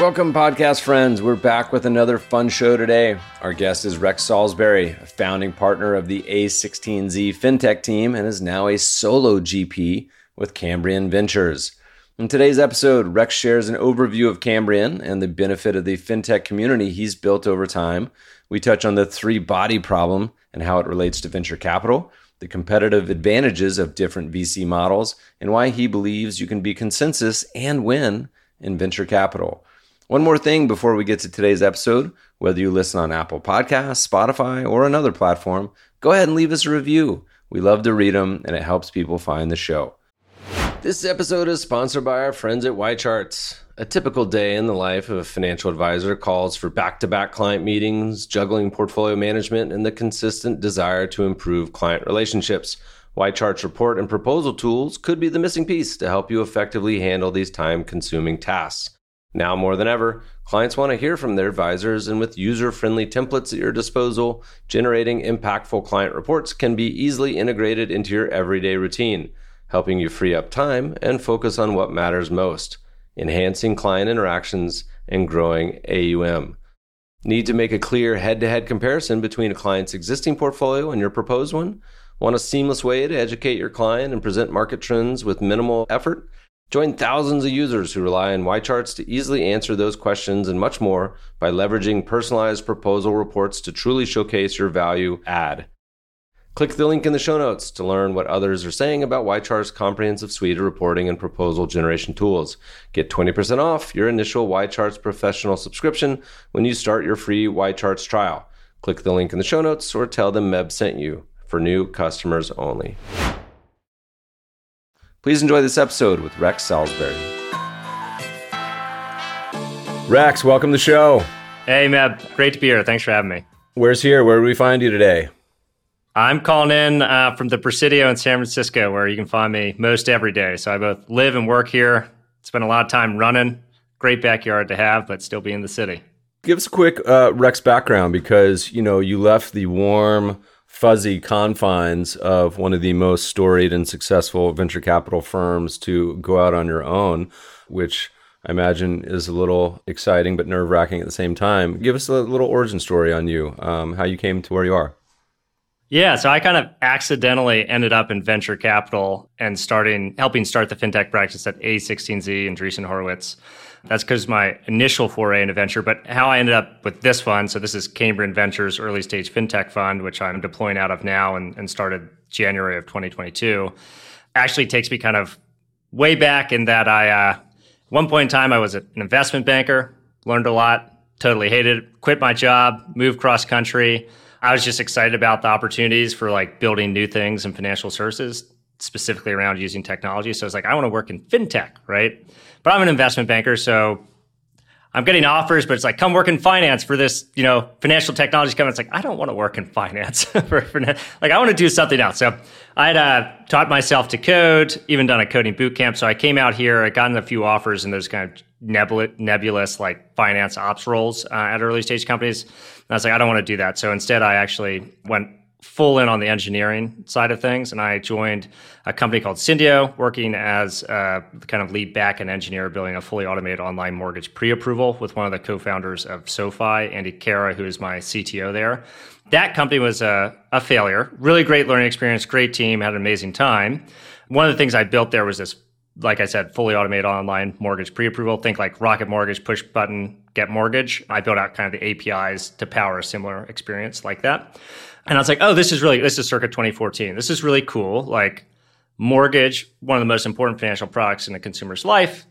Welcome, podcast friends. We're back with another fun show today. Our guest is Rex Salisbury, a founding partner of the A16Z FinTech team and is now a solo GP with Cambrian Ventures. In today's episode, Rex shares an overview of Cambrian and the benefit of the fintech community he's built over time. We touch on the three body problem and how it relates to venture capital, the competitive advantages of different VC models, and why he believes you can be consensus and win in venture capital. One more thing before we get to today's episode whether you listen on Apple Podcasts, Spotify, or another platform, go ahead and leave us a review. We love to read them and it helps people find the show. This episode is sponsored by our friends at Y Charts. A typical day in the life of a financial advisor calls for back to back client meetings, juggling portfolio management, and the consistent desire to improve client relationships. Y Charts report and proposal tools could be the missing piece to help you effectively handle these time consuming tasks. Now more than ever, clients want to hear from their advisors, and with user friendly templates at your disposal, generating impactful client reports can be easily integrated into your everyday routine helping you free up time and focus on what matters most, enhancing client interactions and growing AUM. Need to make a clear head to head comparison between a client's existing portfolio and your proposed one? Want a seamless way to educate your client and present market trends with minimal effort? Join thousands of users who rely on YCharts to easily answer those questions and much more by leveraging personalized proposal reports to truly showcase your value add. Click the link in the show notes to learn what others are saying about YChart's comprehensive suite of reporting and proposal generation tools. Get 20% off your initial YCharts professional subscription when you start your free YCharts trial. Click the link in the show notes or tell them Meb sent you for new customers only. Please enjoy this episode with Rex Salisbury. Rex, welcome to the show. Hey, Meb. Great to be here. Thanks for having me. Where's here? Where do we find you today? I'm calling in uh, from the Presidio in San Francisco, where you can find me most every day. So I both live and work here. Spend a lot of time running. Great backyard to have, but still be in the city. Give us a quick uh, Rex background because you know you left the warm, fuzzy confines of one of the most storied and successful venture capital firms to go out on your own, which I imagine is a little exciting but nerve wracking at the same time. Give us a little origin story on you, um, how you came to where you are. Yeah, so I kind of accidentally ended up in venture capital and starting helping start the fintech practice at A16Z and Andreessen Horowitz. That's because my initial foray into venture, but how I ended up with this fund. So this is Cambrian Ventures early stage fintech fund, which I'm deploying out of now and, and started January of 2022. Actually takes me kind of way back in that I, uh, one point in time, I was an investment banker, learned a lot, totally hated it, quit my job, moved cross country I was just excited about the opportunities for like building new things in financial services, specifically around using technology. So I was like, I want to work in fintech, right? But I'm an investment banker, so I'm getting offers, but it's like, come work in finance for this, you know, financial technology company. It's like, I don't want to work in finance. for, for, like, I want to do something else. So I had uh, taught myself to code, even done a coding boot camp. So I came out here, I gotten a few offers in those kind of nebulous, nebulous like finance ops roles uh, at early stage companies. And I was like, I don't want to do that. So instead, I actually went full in on the engineering side of things. And I joined a company called Sindeo, working as a kind of lead back and engineer, building a fully automated online mortgage pre approval with one of the co founders of SoFi, Andy Kara, who is my CTO there. That company was a, a failure. Really great learning experience, great team, had an amazing time. One of the things I built there was this like I said, fully automated online mortgage pre-approval. Think like Rocket Mortgage, push button, get mortgage. I built out kind of the APIs to power a similar experience like that. And I was like, oh, this is really this is circa 2014. This is really cool. Like mortgage, one of the most important financial products in a consumer's life.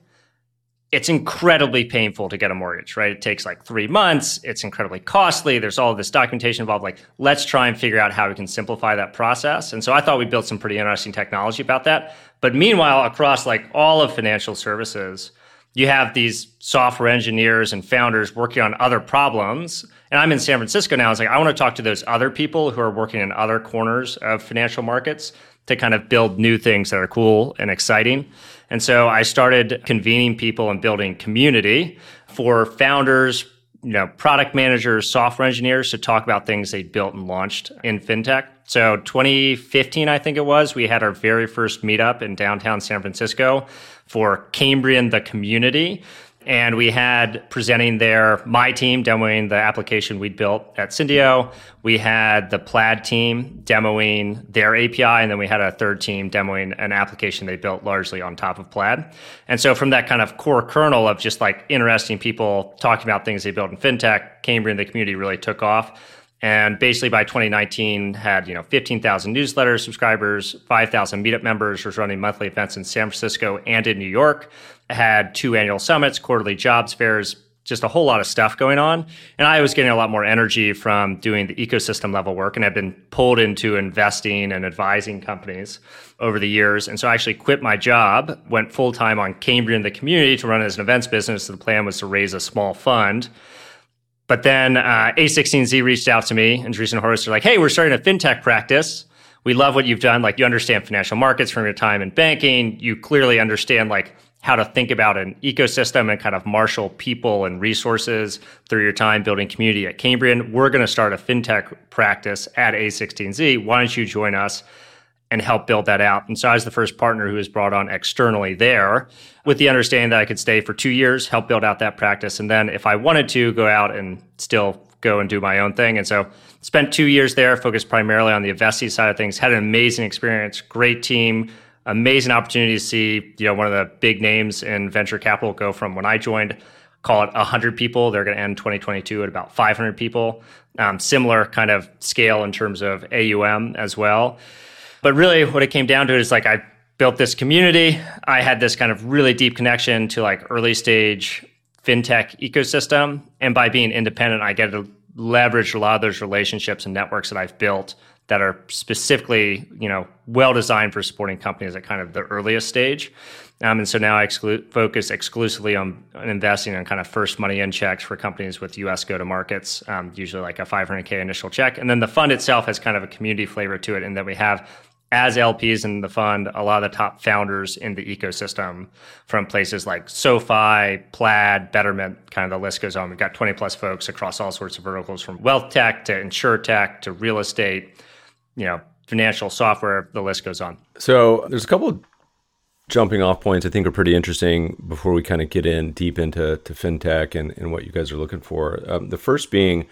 it's incredibly painful to get a mortgage, right? It takes like three months. It's incredibly costly. There's all this documentation involved. Like, let's try and figure out how we can simplify that process. And so I thought we built some pretty interesting technology about that. But meanwhile, across like all of financial services, you have these software engineers and founders working on other problems. And I'm in San Francisco now. It's like, I want to talk to those other people who are working in other corners of financial markets to kind of build new things that are cool and exciting. And so I started convening people and building community for founders, you know, product managers, software engineers to talk about things they built and launched in fintech. So 2015, I think it was, we had our very first meetup in downtown San Francisco for Cambrian the community. And we had presenting there my team demoing the application we'd built at Sindeo. We had the Plaid team demoing their API, and then we had a third team demoing an application they built largely on top of Plaid. And so from that kind of core kernel of just like interesting people talking about things they built in fintech, Cambrian the community really took off. And basically by 2019 had, you know, 15,000 newsletter subscribers, 5,000 meetup members, was running monthly events in San Francisco and in New York had two annual summits, quarterly jobs fairs, just a whole lot of stuff going on. And I was getting a lot more energy from doing the ecosystem level work and had been pulled into investing and advising companies over the years. And so I actually quit my job, went full time on Cambrian the community to run as an events business. The plan was to raise a small fund. But then uh, A16Z reached out to me and Andreessen Horowitz are like, hey, we're starting a fintech practice. We love what you've done. Like you understand financial markets from your time in banking. You clearly understand like how to think about an ecosystem and kind of marshal people and resources through your time building community at Cambrian. We're going to start a fintech practice at A16Z. Why don't you join us and help build that out? And so I was the first partner who was brought on externally there with the understanding that I could stay for two years, help build out that practice. And then if I wanted to, go out and still go and do my own thing. And so spent two years there, focused primarily on the investing side of things, had an amazing experience, great team amazing opportunity to see you know one of the big names in venture capital go from when I joined call it 100 people they're going to end 2022 at about 500 people um, similar kind of scale in terms of aum as well but really what it came down to is like i built this community i had this kind of really deep connection to like early stage fintech ecosystem and by being independent i get to leverage a lot of those relationships and networks that i've built that are specifically, you know, well designed for supporting companies at kind of the earliest stage. Um, and so now I exclu- focus exclusively on, on, investing in kind of first money in checks for companies with US go to markets, um, usually like a 500K initial check. And then the fund itself has kind of a community flavor to it in that we have, as LPs in the fund, a lot of the top founders in the ecosystem from places like SoFi, Plaid, Betterment, kind of the list goes on. We've got 20 plus folks across all sorts of verticals from wealth tech to insure tech to real estate you know, financial software, the list goes on. So there's a couple jumping off points I think are pretty interesting before we kind of get in deep into to fintech and, and what you guys are looking for. Um, the first being,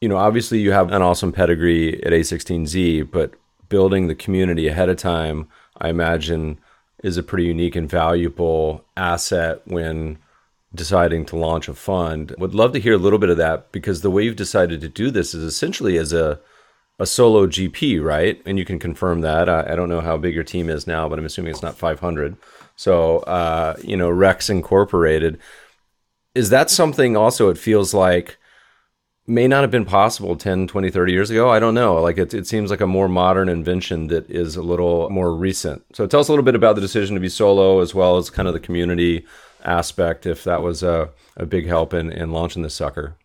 you know, obviously you have an awesome pedigree at A16Z, but building the community ahead of time, I imagine, is a pretty unique and valuable asset when deciding to launch a fund. Would love to hear a little bit of that because the way you've decided to do this is essentially as a a solo GP, right? And you can confirm that. I, I, don't know how big your team is now, but I'm assuming it's not 500. So, uh, you know, Rex Incorporated. Is that something also it feels like may not have been possible 10, 20, 30 years ago? I don't know. Like it, it seems like a more modern invention that is a little more recent. So tell us a little bit about the decision to be solo as well as kind of the community aspect, if that was a, a big help in, in launching this sucker.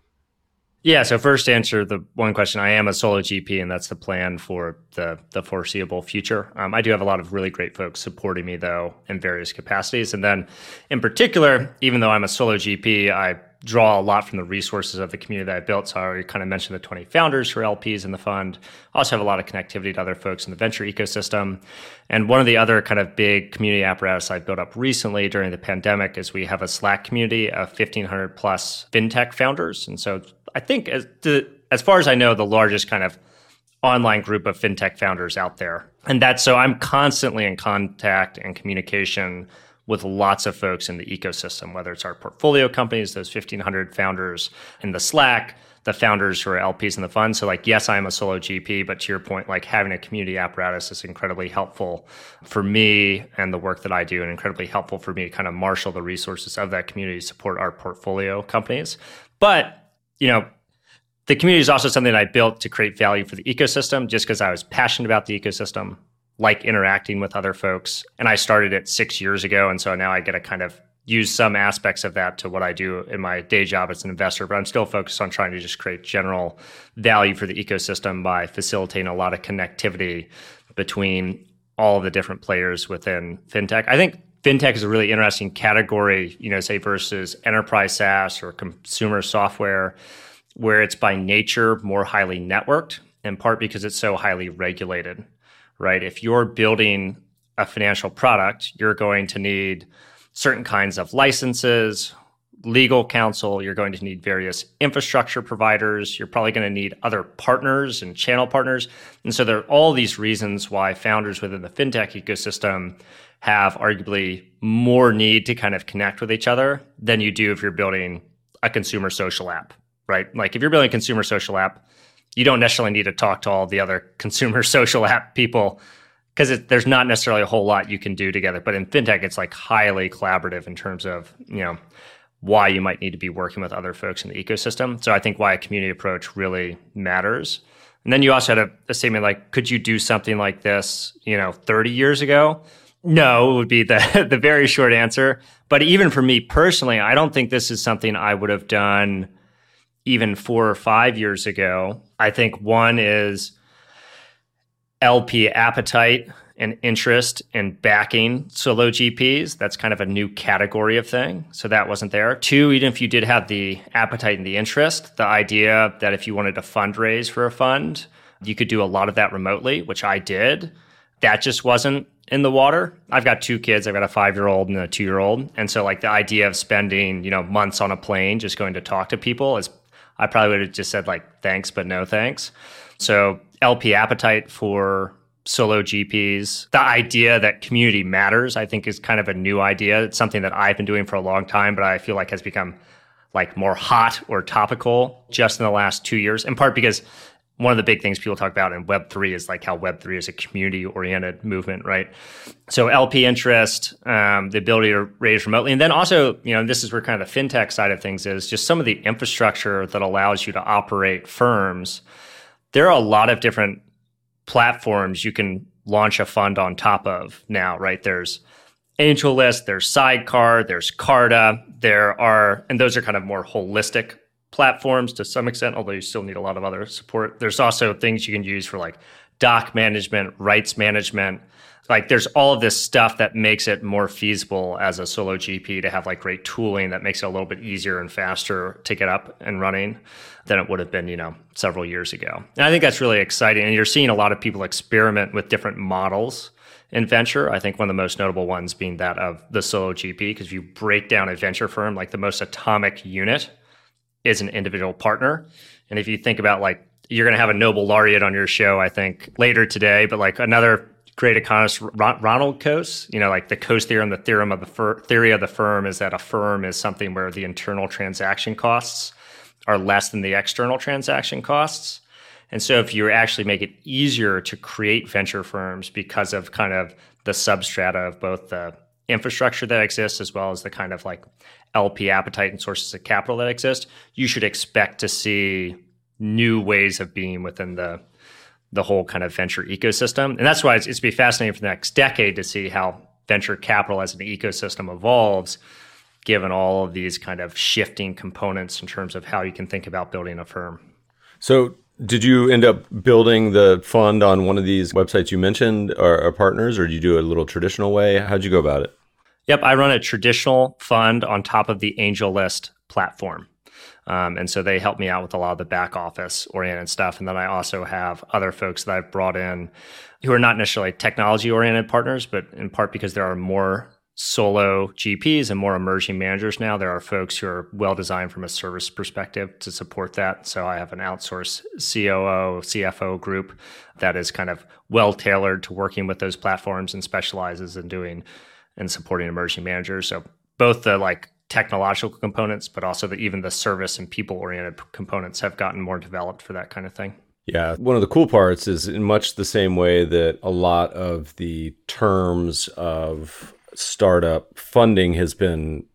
Yeah. So first, answer the one question. I am a solo GP, and that's the plan for the the foreseeable future. Um, I do have a lot of really great folks supporting me, though, in various capacities. And then, in particular, even though I'm a solo GP, I draw a lot from the resources of the community that I built. So I already kind of mentioned the 20 founders who are LPs in the fund. I also have a lot of connectivity to other folks in the venture ecosystem. And one of the other kind of big community apparatus I built up recently during the pandemic is we have a Slack community of 1,500 plus fintech founders. And so I think as, to, as far as I know, the largest kind of online group of fintech founders out there. And that's so I'm constantly in contact and communication with lots of folks in the ecosystem, whether it's our portfolio companies, those 1,500 founders in the Slack, the founders who are LPs in the fund. So like, yes, I'm a solo GP, but to your point, like having a community apparatus is incredibly helpful for me and the work that I do and incredibly helpful for me to kind of marshal the resources of that community to support our portfolio companies. But, you know, the community is also something I built to create value for the ecosystem just because I was passionate about the ecosystem, like interacting with other folks. And I started it six years ago. And so now I get to kind of use some aspects of that to what I do in my day job as an investor, but I'm still focused on trying to just create general value for the ecosystem by facilitating a lot of connectivity between all of the different players within fintech. I think fintech is a really interesting category, you know, say versus enterprise SaaS or consumer software, where it's by nature more highly networked, in part because it's so highly regulated, right? If you're building a financial product, you're going to need certain kinds of licenses, legal counsel. You're going to need various infrastructure providers. You're probably going to need other partners and channel partners. And so there are all these reasons why founders within the fintech ecosystem have arguably more need to kind of connect with each other than you do if you're building a consumer social app, right? Like if you're building a consumer social app, you don't necessarily need to talk to all the other consumer social app people because there's not necessarily a whole lot you can do together. But in fintech, it's like highly collaborative in terms of you know why you might need to be working with other folks in the ecosystem. So I think why a community approach really matters. And then you also had a, a statement like, could you do something like this, you know, 30 years ago? No, would be the the very short answer. But even for me personally, I don't think this is something I would have done even four or five years ago. I think one is LP appetite and interest in backing solo GPs. That's kind of a new category of thing. So that wasn't there. Two, even if you did have the appetite and the interest, the idea that if you wanted to fundraise for a fund, you could do a lot of that remotely, which I did. That just wasn't in the water. I've got two kids. I've got a five year old and a two year old. And so like the idea of spending, you know, months on a plane just going to talk to people is I probably would have just said like thanks, but no thanks. So LP appetite for solo GPs. The idea that community matters, I think, is kind of a new idea. It's something that I've been doing for a long time, but I feel like has become like more hot or topical just in the last two years, in part because one of the big things people talk about in Web3 is like how Web3 is a community oriented movement, right? So LP interest, um, the ability to raise remotely. And then also, you know, this is where kind of the fintech side of things is just some of the infrastructure that allows you to operate firms there are a lot of different platforms you can launch a fund on top of now, right? There's AngelList, there's Sidecar, there's Carta. There are, and those are kind of more holistic platforms to some extent, although you still need a lot of other support. There's also things you can use for like doc management, rights management, like there's all of this stuff that makes it more feasible as a solo GP to have like great tooling that makes it a little bit easier and faster to get up and running than it would have been, you know, several years ago. And I think that's really exciting. And you're seeing a lot of people experiment with different models in venture. I think one of the most notable ones being that of the solo GP, because if you break down a venture firm, like the most atomic unit is an individual partner. And if you think about like you're going to have a Nobel laureate on your show, I think later today, but like another great economist Ronald Coase. You know, like the Coase theorem, the theorem of the fir- theory of the firm is that a firm is something where the internal transaction costs are less than the external transaction costs. And so, if you actually make it easier to create venture firms because of kind of the substrata of both the infrastructure that exists as well as the kind of like LP appetite and sources of capital that exist, you should expect to see new ways of being within the the whole kind of venture ecosystem. And that's why it's, it's be fascinating for the next decade to see how venture capital as an ecosystem evolves, given all of these kind of shifting components in terms of how you can think about building a firm. So, did you end up building the fund on one of these websites you mentioned, or, or partners, or did you do it a little traditional way? How'd you go about it? Yep, I run a traditional fund on top of the AngelList platform. Um, and so they help me out with a lot of the back office oriented stuff. And then I also have other folks that I've brought in who are not necessarily technology oriented partners, but in part because there are more solo GPs and more emerging managers now. There are folks who are well designed from a service perspective to support that. So I have an outsourced COO, CFO group that is kind of well tailored to working with those platforms and specializes in doing and supporting emerging managers. So both the like technological components, but also the, even the service and people oriented components have gotten more developed for that kind of thing. Yeah, one of the cool parts is in much the same way that a lot of the terms of startup funding has been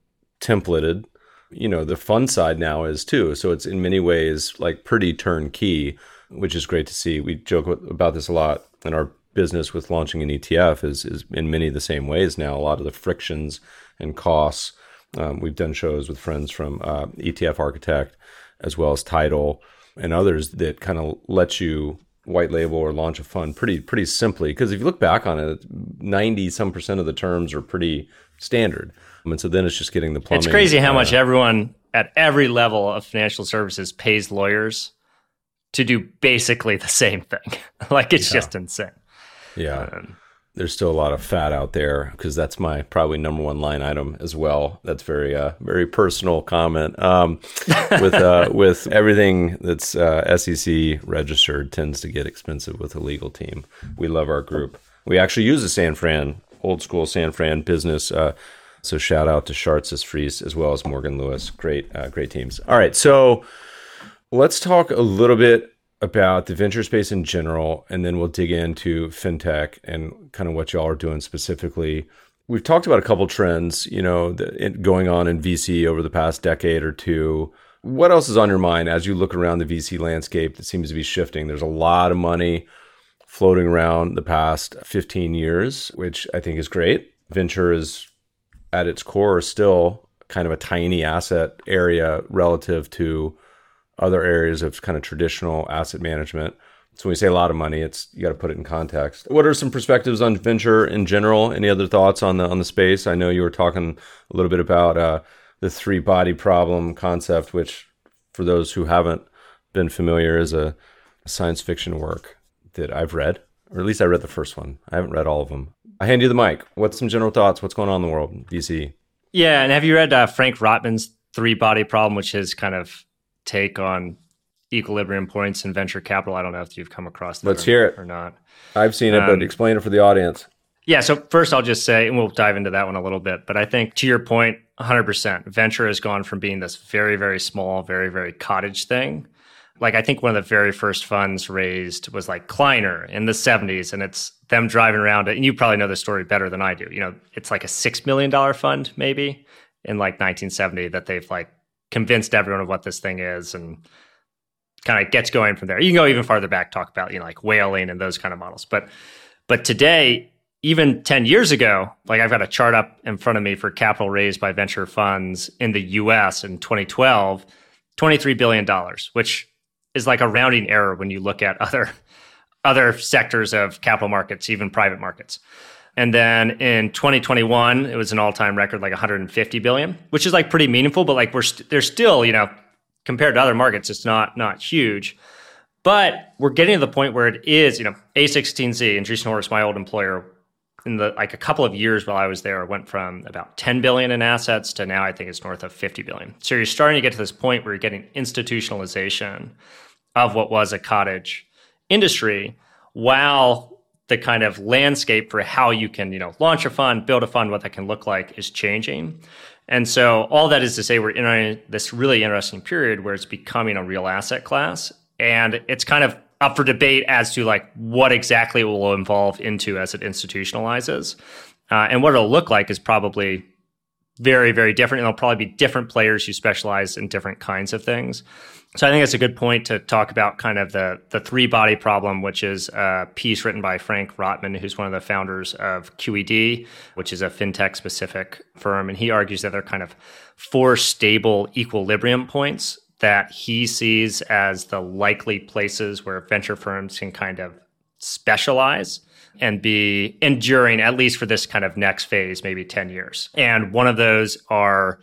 templated. You know, the fund side now is too. So it's in many ways like pretty turnkey, which is great to see. We joke about this a lot in our business with launching an ETF is, is in many of the same ways now. A lot of the frictions and costs. Um, we've done shows with friends from uh, ETF Architect as well as Tidal and others that kind of let you white label or launch a fund pretty pretty simply. Because if you look back on it 90 some percent of the terms are pretty standard. And so then it's just getting the plumbing it's crazy how uh, much everyone at every level of financial services pays lawyers to do basically the same thing. Like it's yeah. just insane. Yeah. Um, there's still a lot of fat out there because that's my probably number one line item as well. That's very uh, very personal comment. Um, with uh, with everything that's uh, SEC registered tends to get expensive with a legal team. We love our group. We actually use a San Fran old school San Fran business. Uh, so shout out to Shartsis Friese as well as Morgan Lewis. Great uh, great teams. All right, so let's talk a little bit about the venture space in general, and then we'll dig into fintech and kind of what y'all are doing specifically. We've talked about a couple trends, you know, going on in VC over the past decade or two. What else is on your mind as you look around the VC landscape that seems to be shifting? There's a lot of money floating around the past 15 years, which I think is great. Venture is at its core still kind of a tiny asset area relative to other areas of kind of traditional asset management. So when we say a lot of money, it's you got to put it in context. What are some perspectives on venture in general? Any other thoughts on the on the space? I know you were talking a little bit about uh, the three body problem concept, which for those who haven't been familiar is a science fiction work that I've read, or at least I read the first one. I haven't read all of them. I hand you the mic. What's some general thoughts? What's going on in the world, VC? Yeah, and have you read uh, Frank Rotman's three body problem, which is kind of take on equilibrium points in venture capital. I don't know if you've come across that. Let's or, hear it or not. I've seen it, um, but explain it for the audience. Yeah. So first, I'll just say, and we'll dive into that one a little bit. But I think to your point, 100%, venture has gone from being this very, very small, very, very cottage thing. Like I think one of the very first funds raised was like Kleiner in the 70s, and it's them driving around it. And you probably know the story better than I do. You know, it's like a six million dollar fund maybe in like 1970 that they've like convinced everyone of what this thing is and kind of gets going from there. You can go even farther back, talk about, you know, like whaling and those kind of models. But but today, even 10 years ago, like I've got a chart up in front of me for capital raised by venture funds in the US in 2012, $23 billion, which is like a rounding error when you look at other other sectors of capital markets, even private markets. And then in 2021, it was an all-time record, like 150 billion, which is like pretty meaningful. But like we're st- there's still, you know, compared to other markets, it's not not huge. But we're getting to the point where it is, you know, A16Z, Andreessen Horowitz, my old employer, in the like a couple of years while I was there, went from about 10 billion in assets to now I think it's north of 50 billion. So you're starting to get to this point where you're getting institutionalization of what was a cottage industry while the kind of landscape for how you can, you know, launch a fund, build a fund, what that can look like is changing. And so all that is to say we're in this really interesting period where it's becoming a real asset class. And it's kind of up for debate as to like what exactly it will evolve into as it institutionalizes. Uh, and what it'll look like is probably very, very different. And there'll probably be different players who specialize in different kinds of things. So I think it's a good point to talk about kind of the the three body problem, which is a piece written by Frank Rotman, who's one of the founders of QED, which is a fintech specific firm, and he argues that there are kind of four stable equilibrium points that he sees as the likely places where venture firms can kind of specialize and be enduring at least for this kind of next phase, maybe 10 years. And one of those are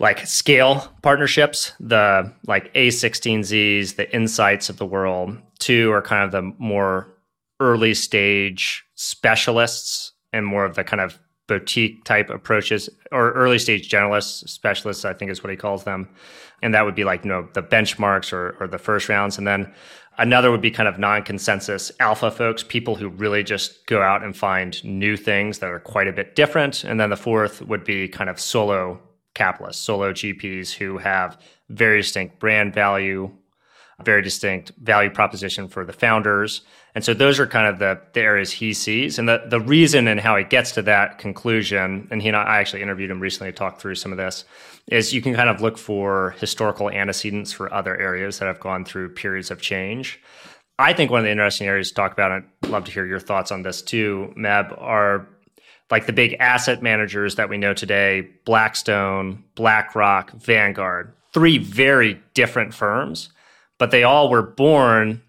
like scale partnerships, the like A16Zs, the insights of the world. Two are kind of the more early stage specialists and more of the kind of boutique type approaches or early stage generalists, specialists, I think is what he calls them. And that would be like, you know, the benchmarks or, or the first rounds. And then another would be kind of non consensus alpha folks, people who really just go out and find new things that are quite a bit different. And then the fourth would be kind of solo capitalists, solo GPs who have very distinct brand value, very distinct value proposition for the founders. And so those are kind of the, the areas he sees. And the, the reason and how he gets to that conclusion, and he and I, I actually interviewed him recently to talk through some of this, is you can kind of look for historical antecedents for other areas that have gone through periods of change. I think one of the interesting areas to talk about, and I'd love to hear your thoughts on this too, Meb, are like the big asset managers that we know today Blackstone, BlackRock, Vanguard, three very different firms, but they all were born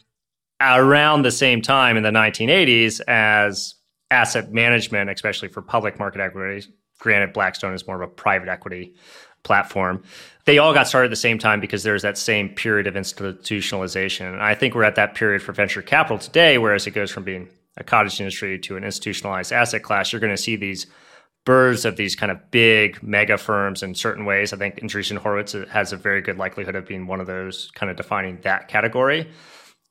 around the same time in the 1980s as asset management, especially for public market equities. Granted, Blackstone is more of a private equity platform. They all got started at the same time because there's that same period of institutionalization. And I think we're at that period for venture capital today, whereas it goes from being a cottage industry to an institutionalized asset class, you're going to see these births of these kind of big mega firms in certain ways. I think Andreessen Horowitz has a very good likelihood of being one of those kind of defining that category.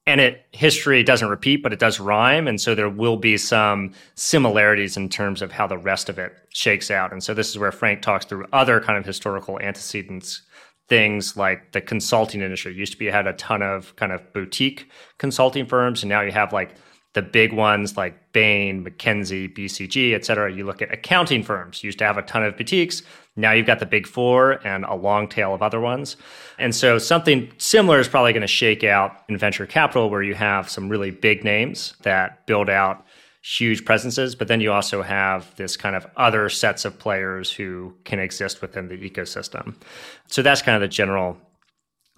And it history doesn't repeat but it does rhyme. And so there will be some similarities in terms of how the rest of it shakes out. And so this is where frank talks through other kind of historical antecedents things like the consulting industry. Used to be had a ton of kind of boutique consulting firms and now you have like the big ones like Bain, McKinsey, BCG, et cetera. You look at accounting firms, used to have a ton of boutiques. Now you've got the big four and a long tail of other ones. And so something similar is probably going to shake out in venture capital where you have some really big names that build out huge presences, but then you also have this kind of other sets of players who can exist within the ecosystem. So that's kind of the general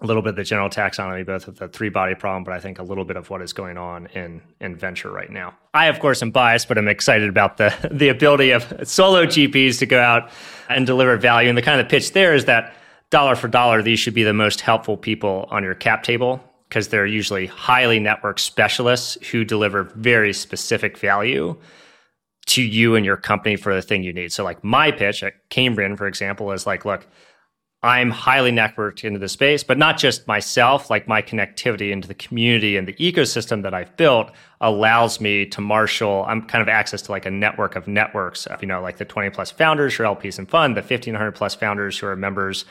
a little bit of the general taxonomy, both of the three body problem, but I think a little bit of what is going on in in venture right now. I, of course, am biased, but I'm excited about the the ability of solo GPs to go out and deliver value. And the kind of pitch there is that dollar for dollar, these should be the most helpful people on your cap table because they're usually highly network specialists who deliver very specific value to you and your company for the thing you need. So, like my pitch at Cambrian, for example, is like, look I'm highly networked into the space, but not just myself, like my connectivity into the community and the ecosystem that I've built allows me to marshal, I'm kind of access to like a network of networks, you know, like the 20 plus founders who are LPs and fund, the 1500 plus founders who are members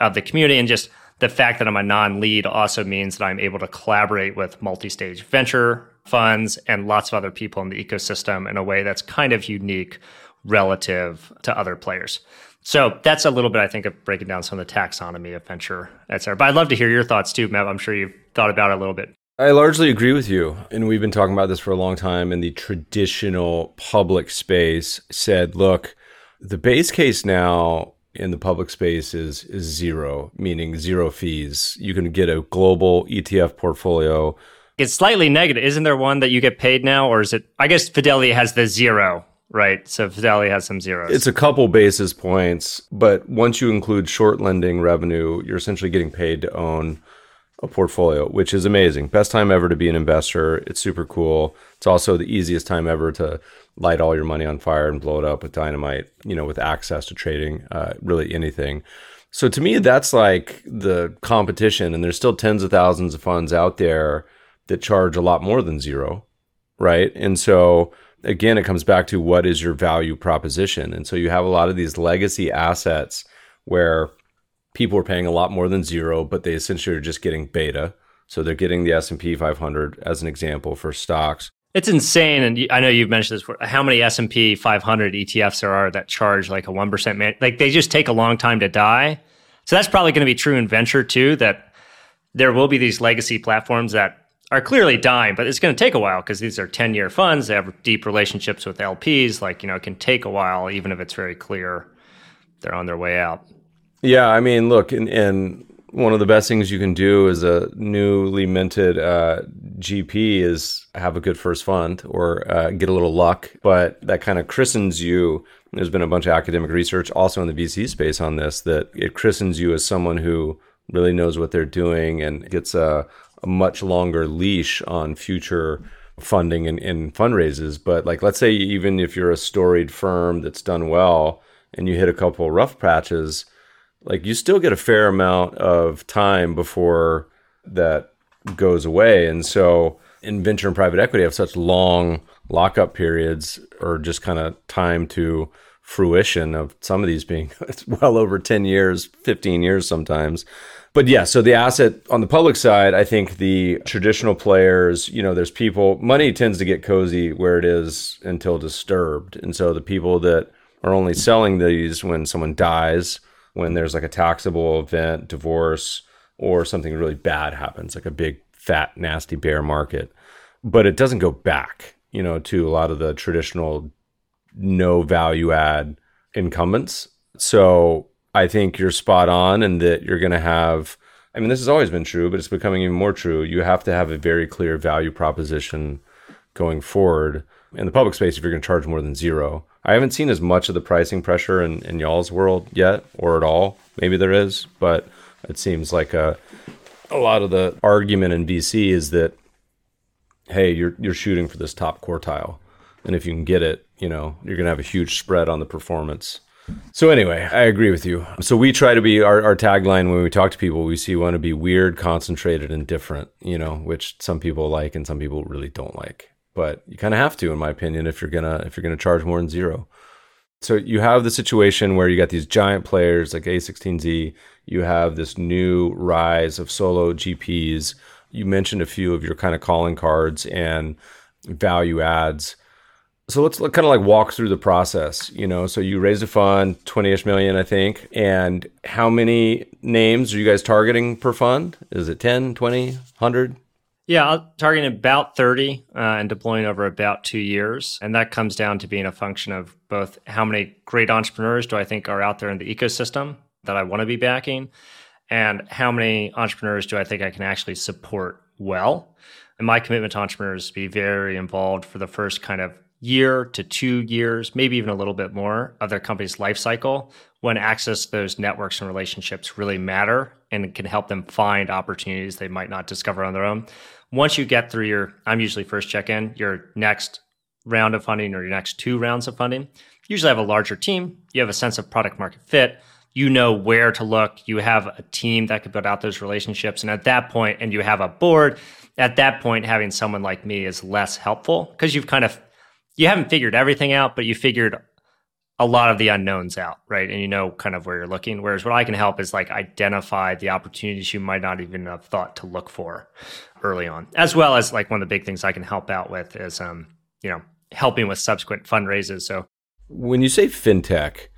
of the community. And just the fact that I'm a non lead also means that I'm able to collaborate with multi stage venture funds and lots of other people in the ecosystem in a way that's kind of unique relative to other players. So that's a little bit, I think, of breaking down some of the taxonomy of venture, et cetera. But I'd love to hear your thoughts too, Matt. I'm sure you've thought about it a little bit. I largely agree with you. And we've been talking about this for a long time. in the traditional public space said, look, the base case now in the public space is is zero, meaning zero fees. You can get a global ETF portfolio. It's slightly negative. Isn't there one that you get paid now? Or is it I guess Fidelity has the zero Right. So Fidelity has some zeros. It's a couple basis points, but once you include short lending revenue, you're essentially getting paid to own a portfolio, which is amazing. Best time ever to be an investor. It's super cool. It's also the easiest time ever to light all your money on fire and blow it up with dynamite, you know, with access to trading uh, really anything. So to me, that's like the competition. And there's still tens of thousands of funds out there that charge a lot more than zero. Right. And so again, it comes back to what is your value proposition. And so you have a lot of these legacy assets where people are paying a lot more than zero, but they essentially are just getting beta. So they're getting the S&P 500 as an example for stocks. It's insane, and I know you've mentioned this. Before, How many S and P 500 ETFs there are that charge like a one percent? Man- like they just take a long time to die. So that's probably going to be true in venture too. That there will be these legacy platforms that are clearly dying, but it's going to take a while because these are 10 year funds. They have deep relationships with LPs. Like, you know, it can take a while, even if it's very clear they're on their way out. Yeah. I mean, look, and, and one of the best things you can do as a newly minted uh, GP is have a good first fund or uh, get a little luck. But that kind of christens you. There's been a bunch of academic research also in the VC space on this that it christens you as someone who really knows what they're doing and gets a, a much longer leash on future funding and, and fundraises. But like, let's say even if you're a storied firm that's done well and you hit a couple rough patches, like you still get a fair amount of time before that goes away. And so in venture and private equity have such long lockup periods or just kind of time to fruition of some of these being well over 10 years, 15 years sometimes. But yeah, so the asset on the public side, I think the traditional players, you know, there's people, money tends to get cozy where it is until disturbed. And so the people that are only selling these when someone dies, when there's like a taxable event, divorce, or something really bad happens, like a big, fat, nasty bear market. But it doesn't go back, you know, to a lot of the traditional no value add incumbents. So I think you're spot on and that you're going to have, I mean, this has always been true, but it's becoming even more true. You have to have a very clear value proposition going forward in the public space if you're going to charge more than zero. I haven't seen as much of the pricing pressure in, in y'all's world yet or at all. Maybe there is, but it seems like a, a lot of the argument in VC is that, hey, you're, you're shooting for this top quartile. And if you can get it, you know, you're going to have a huge spread on the performance. So anyway, I agree with you. So we try to be our, our tagline when we talk to people, we see you want to be weird, concentrated, and different, you know, which some people like and some people really don't like. But you kind of have to, in my opinion, if you're gonna if you're gonna charge more than zero. So you have the situation where you got these giant players like A16Z. You have this new rise of solo GPs. You mentioned a few of your kind of calling cards and value adds so let's kind of like walk through the process you know? So you raised a fund 20ish million i think and how many names are you guys targeting per fund? Is it 10 20 100 yeah i'm targeting about 30 uh, and deploying over about two years and that comes down to being a function of both how many great entrepreneurs do i think are out there in the ecosystem that i want to be backing and how many entrepreneurs do i think i can actually support well. And my commitment to entrepreneurs is to be very involved for the first kind of year to two years, maybe even a little bit more of their company's life cycle when access to those networks and relationships really matter and can help them find opportunities they might not discover on their own. Once you get through your, I'm usually first check in, your next round of funding or your next two rounds of funding, usually have a larger team. You have a sense of product market fit. You know where to look. You have a team that could build out those relationships. And at that point, and you have a board, at that point, having someone like me is less helpful because you've kind of you haven't figured everything out, but you figured a lot of the unknowns out, right? And you know kind of where you're looking. Whereas what I can help is like identify the opportunities you might not even have thought to look for early on, as well as like one of the big things I can help out with is, um, you know, helping with subsequent fundraisers. So when you say fintech,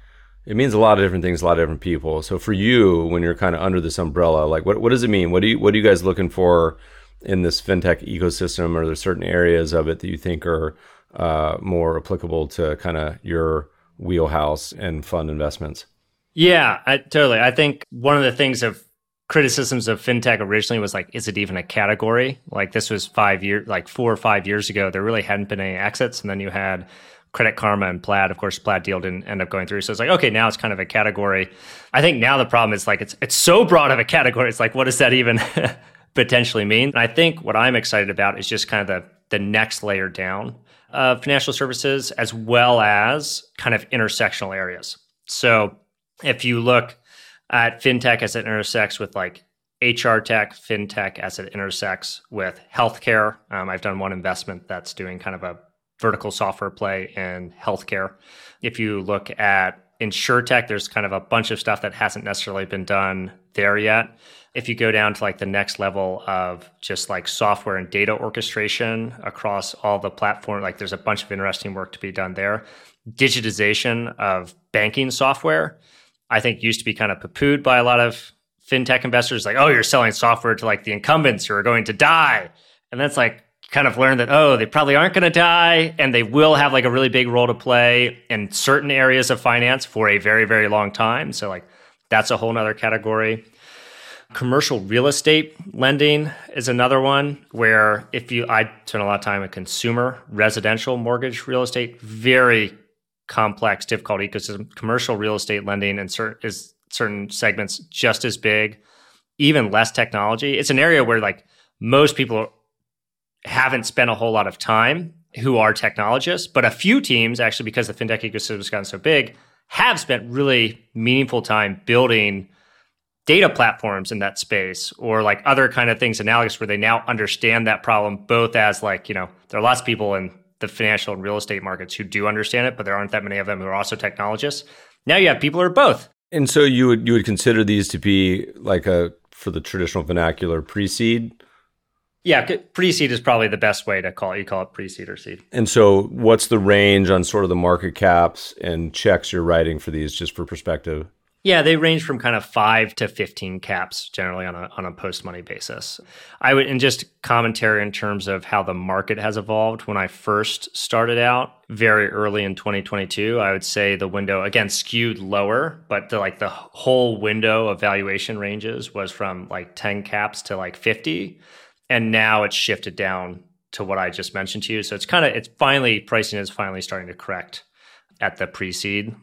it means a lot of different things, a lot of different people. So for you, when you're kind of under this umbrella, like what, what does it mean? What do you, what are you guys looking for in this fintech ecosystem? Are there certain areas of it that you think are uh, more applicable to kind of your wheelhouse and fund investments. Yeah, I, totally. I think one of the things of criticisms of fintech originally was like, is it even a category? Like this was five years, like four or five years ago, there really hadn't been any exits, and then you had Credit Karma and Plaid. Of course, Plaid deal didn't end up going through, so it's like, okay, now it's kind of a category. I think now the problem is like it's it's so broad of a category. It's like, what does that even potentially mean? And I think what I'm excited about is just kind of the the next layer down of financial services as well as kind of intersectional areas. So if you look at fintech as it intersects with like HR tech, fintech as it intersects with healthcare, um, I've done one investment that's doing kind of a vertical software play in healthcare. If you look at insurtech, there's kind of a bunch of stuff that hasn't necessarily been done there yet if you go down to like the next level of just like software and data orchestration across all the platform, like there's a bunch of interesting work to be done there. Digitization of banking software, I think used to be kind of poo-pooed by a lot of fintech investors, like, oh, you're selling software to like the incumbents who are going to die. And that's like kind of learn that, oh, they probably aren't going to die and they will have like a really big role to play in certain areas of finance for a very, very long time. So like that's a whole nother category. Commercial real estate lending is another one where if you, I spend a lot of time in consumer residential mortgage real estate, very complex, difficult ecosystem. Commercial real estate lending and certain is certain segments just as big, even less technology. It's an area where like most people haven't spent a whole lot of time who are technologists, but a few teams actually, because the fintech ecosystem has gotten so big, have spent really meaningful time building data platforms in that space or like other kind of things analogous where they now understand that problem both as like you know there are lots of people in the financial and real estate markets who do understand it, but there aren't that many of them who are also technologists. Now you have people who are both. And so you would you would consider these to be like a for the traditional vernacular pre-seed? Yeah, pre-seed is probably the best way to call it. You call it pre-seed or seed. And so what's the range on sort of the market caps and checks you're writing for these just for perspective? Yeah, they range from kind of five to fifteen caps generally on a on a post money basis. I would and just commentary in terms of how the market has evolved. When I first started out, very early in 2022, I would say the window again skewed lower, but the, like the whole window of valuation ranges was from like 10 caps to like 50, and now it's shifted down to what I just mentioned to you. So it's kind of it's finally pricing is finally starting to correct at the pre-seed.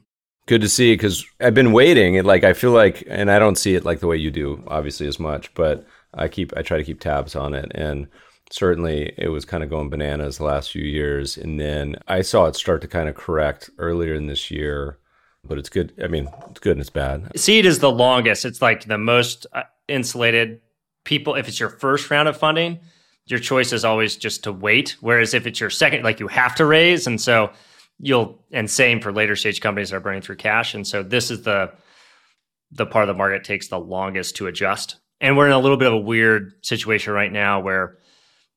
Good to see because I've been waiting. And like I feel like and I don't see it like the way you do obviously as much but I keep I try to keep tabs on it. And certainly it was kind of going bananas the last few years. And then I saw it start to kind of correct earlier in this year but it's good I mean it's good and it's bad. Seed is the longest. It's like the most uh, insulated people if it's your first round of funding your choice is always just to wait whereas if it's your second like you have to raise and so you'll and same for later stage companies that are burning through cash. And so this is the the part of the market takes the longest to adjust. And we're in a little bit of a weird situation right now where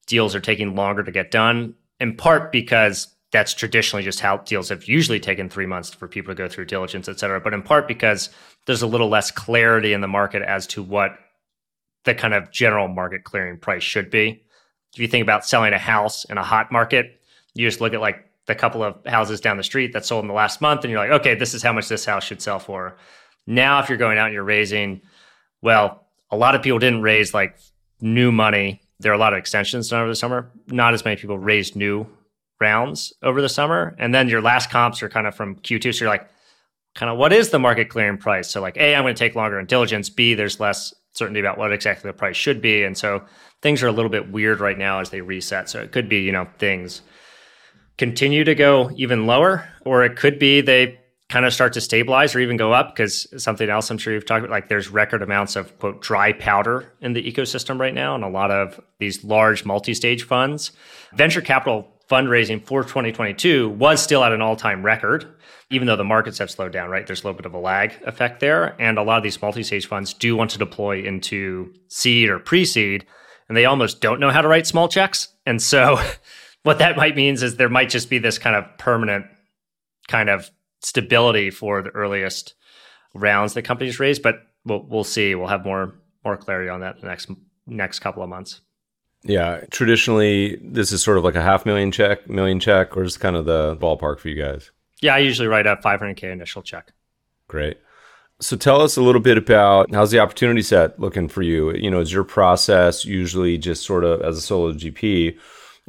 deals are taking longer to get done, in part because that's traditionally just how deals have usually taken three months for people to go through diligence, et cetera. But in part because there's a little less clarity in the market as to what the kind of general market clearing price should be. If you think about selling a house in a hot market, you just look at like the couple of houses down the street that sold in the last month and you're like okay this is how much this house should sell for. Now if you're going out and you're raising well a lot of people didn't raise like new money. There are a lot of extensions done over the summer. Not as many people raised new rounds over the summer. And then your last comps are kind of from q2 so you're like kind of what is the market clearing price? So like a i'm going to take longer in diligence. B there's less certainty about what exactly the price should be. And so things are a little bit weird right now as they reset. So it could be you know things continue to go even lower, or it could be they kind of start to stabilize or even go up because something else I'm sure you've talked about, like there's record amounts of quote dry powder in the ecosystem right now, and a lot of these large multi-stage funds. Venture capital fundraising for 2022 was still at an all-time record, even though the markets have slowed down, right? There's a little bit of a lag effect there. And a lot of these multi-stage funds do want to deploy into seed or pre-seed, and they almost don't know how to write small checks. And so what that might means is there might just be this kind of permanent kind of stability for the earliest rounds that companies raise, but we'll we'll see. We'll have more more clarity on that the next next couple of months. Yeah, traditionally this is sort of like a half million check, million check, or just kind of the ballpark for you guys? Yeah, I usually write a 500k initial check. Great. So tell us a little bit about how's the opportunity set looking for you? You know, is your process usually just sort of as a solo GP?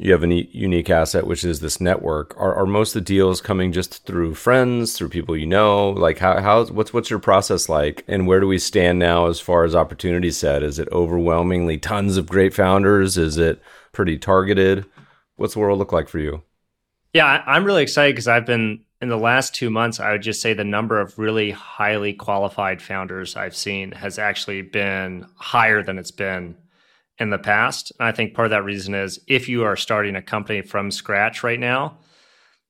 you have a unique asset, which is this network. Are, are most of the deals coming just through friends, through people you know? Like how, how what's what's your process like, and where do we stand now as far as opportunity set? Is it overwhelmingly tons of great founders? Is it pretty targeted? What's the world look like for you? Yeah, I'm really excited because I've been in the last two months. I would just say the number of really highly qualified founders I've seen has actually been higher than it's been in the past. And I think part of that reason is if you are starting a company from scratch right now,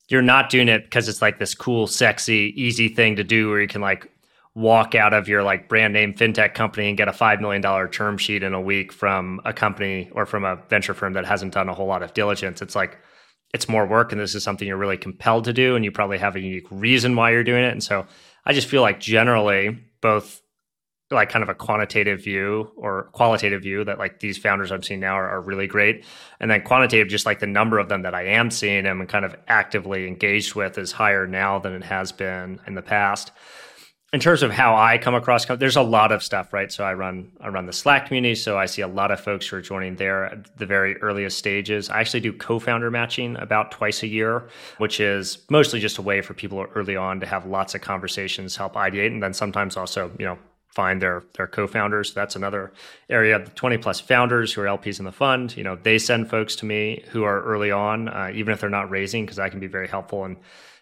you're not doing it because it's like this cool, sexy, easy thing to do where you can like walk out of your like brand name fintech company and get a $5 million term sheet in a week from a company or from a venture firm that hasn't done a whole lot of diligence. It's like, it's more work and this is something you're really compelled to do and you probably have a unique reason why you're doing it. And so I just feel like generally both like kind of a quantitative view or qualitative view that like these founders I'm seeing now are, are, really great. And then quantitative, just like the number of them that I am seeing and kind of actively engaged with is higher now than it has been in the past. In terms of how I come across, there's a lot of stuff, right? So I run I run the Slack community, so I see a lot of folks who are joining there at the very earliest stages. I actually do co-founder matching about twice a year, which is mostly just a way for people early on to have lots of conversations, help ideate, and then sometimes also, you know, find their their co-founders. That's another area. The 20 plus founders who are LPs in the fund, you know, they send folks to me who are early on, uh, even if they're not raising, because I can be very helpful in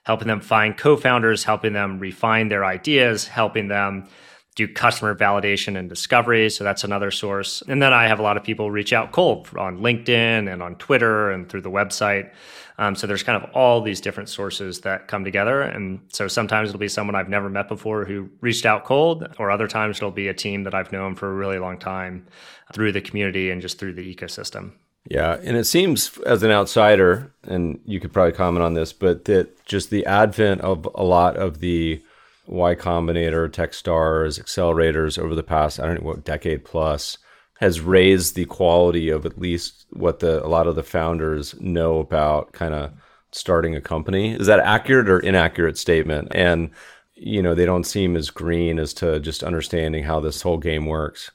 helping them find co-founders, helping them refine their ideas, helping them do customer validation and discovery. So that's another source. And then I have a lot of people reach out cold on LinkedIn and on Twitter and through the website. Um, so there's kind of all these different sources that come together. And so sometimes it'll be someone I've never met before who reached out cold, or other times it'll be a team that I've known for a really long time through the community and just through the ecosystem. Yeah, and it seems as an outsider, and you could probably comment on this, but that just the advent of a lot of the Y Combinator, Techstars, accelerators over the past, I don't know what, decade plus has raised the quality of at least what the a lot of the founders know about kind of starting a company. Is that accurate or inaccurate statement? And you know, they don't seem as green as to just understanding how this whole game works.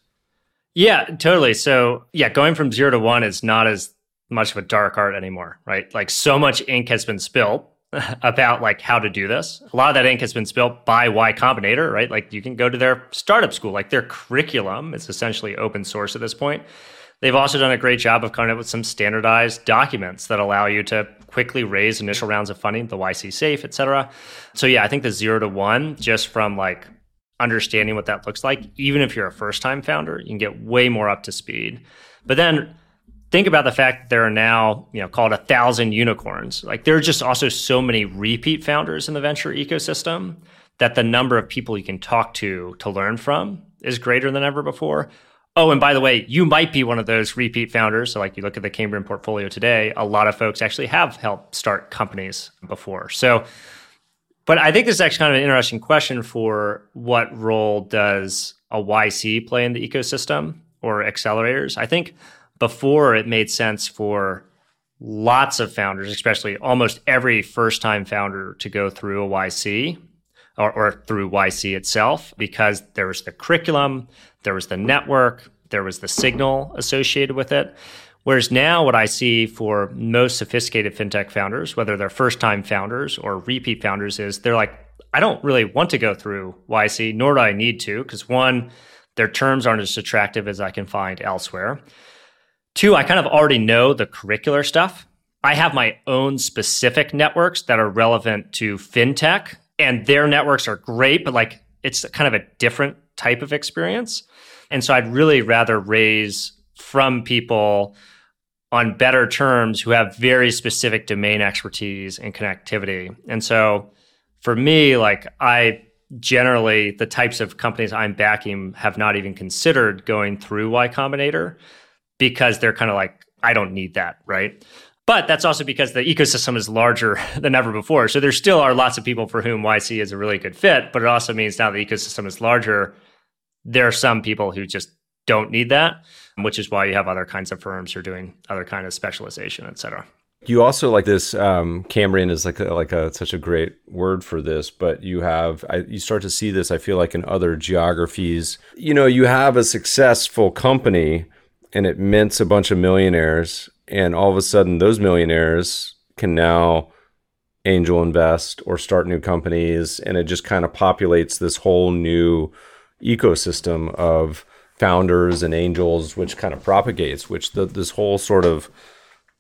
Yeah, totally. So, yeah, going from 0 to 1 is not as much of a dark art anymore, right? Like so much ink has been spilled about like how to do this. A lot of that ink has been spilled by Y Combinator, right? Like you can go to their startup school, like their curriculum is essentially open source at this point. They've also done a great job of coming up with some standardized documents that allow you to quickly raise initial rounds of funding, the YC safe, et cetera. So yeah, I think the zero to one, just from like understanding what that looks like, even if you're a first time founder, you can get way more up to speed. But then think about the fact that there are now, you know, called a thousand unicorns. Like there are just also so many repeat founders in the venture ecosystem that the number of people you can talk to to learn from is greater than ever before. Oh, and by the way, you might be one of those repeat founders. So, like you look at the Cambrian portfolio today, a lot of folks actually have helped start companies before. So, but I think this is actually kind of an interesting question for what role does a YC play in the ecosystem or accelerators? I think before it made sense for lots of founders, especially almost every first time founder, to go through a YC or, or, through YC itself because there was the curriculum, there was the network, there was the signal associated with it. Whereas now, what I see for most sophisticated fintech founders, whether they're first time founders or repeat founders, is they're like, I don't really want to go through YC, nor do I need to, because one, their terms aren't as attractive as I can find elsewhere. Two, I kind of already know the curricular stuff. I have my own specific networks that are relevant to fintech, and their networks are great, but like it's kind of a different type of experience. And so I'd really rather raise from people on better terms who have very specific domain expertise and connectivity. And so for me, like I generally, the types of companies I'm backing have not even considered going through Y Combinator because they're kind of like, I don't need that, right? But that's also because the ecosystem is larger than ever before. So there still are lots of people for whom YC is a really good fit, but it also means now the ecosystem is larger. There are some people who just don't need that, which is why you have other kinds of firms who are doing other kind of specialization, et cetera. You also like this. Um, Cambrian is like a, like a such a great word for this, but you have I, you start to see this. I feel like in other geographies, you know, you have a successful company and it mints a bunch of millionaires and all of a sudden those millionaires can now angel invest or start new companies and it just kind of populates this whole new ecosystem of founders and angels which kind of propagates which the, this whole sort of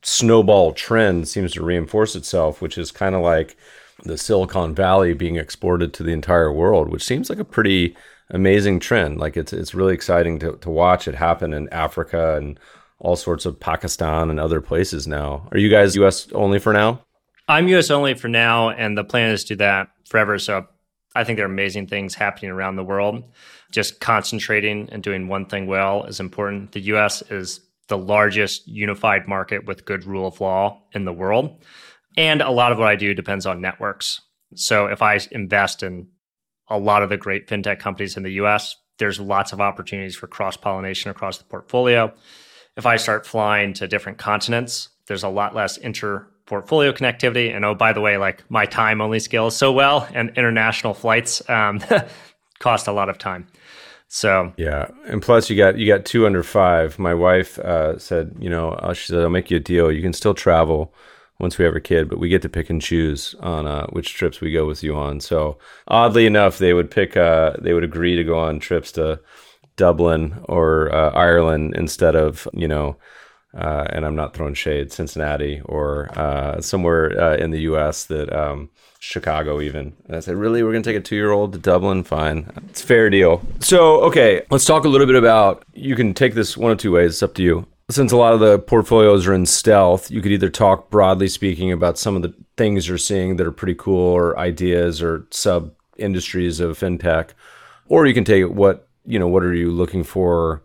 snowball trend seems to reinforce itself which is kind of like the silicon valley being exported to the entire world which seems like a pretty amazing trend. Like it's it's really exciting to, to watch it happen in Africa and all sorts of Pakistan and other places now. Are you guys US only for now? I'm US only for now, and the plan is to do that forever. So I think there are amazing things happening around the world. Just concentrating and doing one thing well is important. The US is the largest unified market with good rule of law in the world. And a lot of what I do depends on networks. So if I invest in a lot of the great fintech companies in the US. There's lots of opportunities for cross pollination across the portfolio. If I start flying to different continents, there's a lot less inter portfolio connectivity. And oh, by the way, like my time only scales so well, and international flights um, cost a lot of time. So yeah, and plus you got you got two under five. My wife uh, said, you know, uh, she said I'll make you a deal. You can still travel once we have a kid, but we get to pick and choose on uh, which trips we go with you on. So oddly enough, they would pick, uh, they would agree to go on trips to Dublin or uh, Ireland instead of, you know, uh, and I'm not throwing shade, Cincinnati or uh, somewhere uh, in the U.S. that um, Chicago even. And I said, really, we're gonna take a two year old to Dublin? Fine, it's fair deal. So okay, let's talk a little bit about. You can take this one of two ways. It's up to you since a lot of the portfolios are in stealth, you could either talk broadly speaking about some of the things you're seeing that are pretty cool or ideas or sub industries of fintech, or you can take what, you know, what are you looking for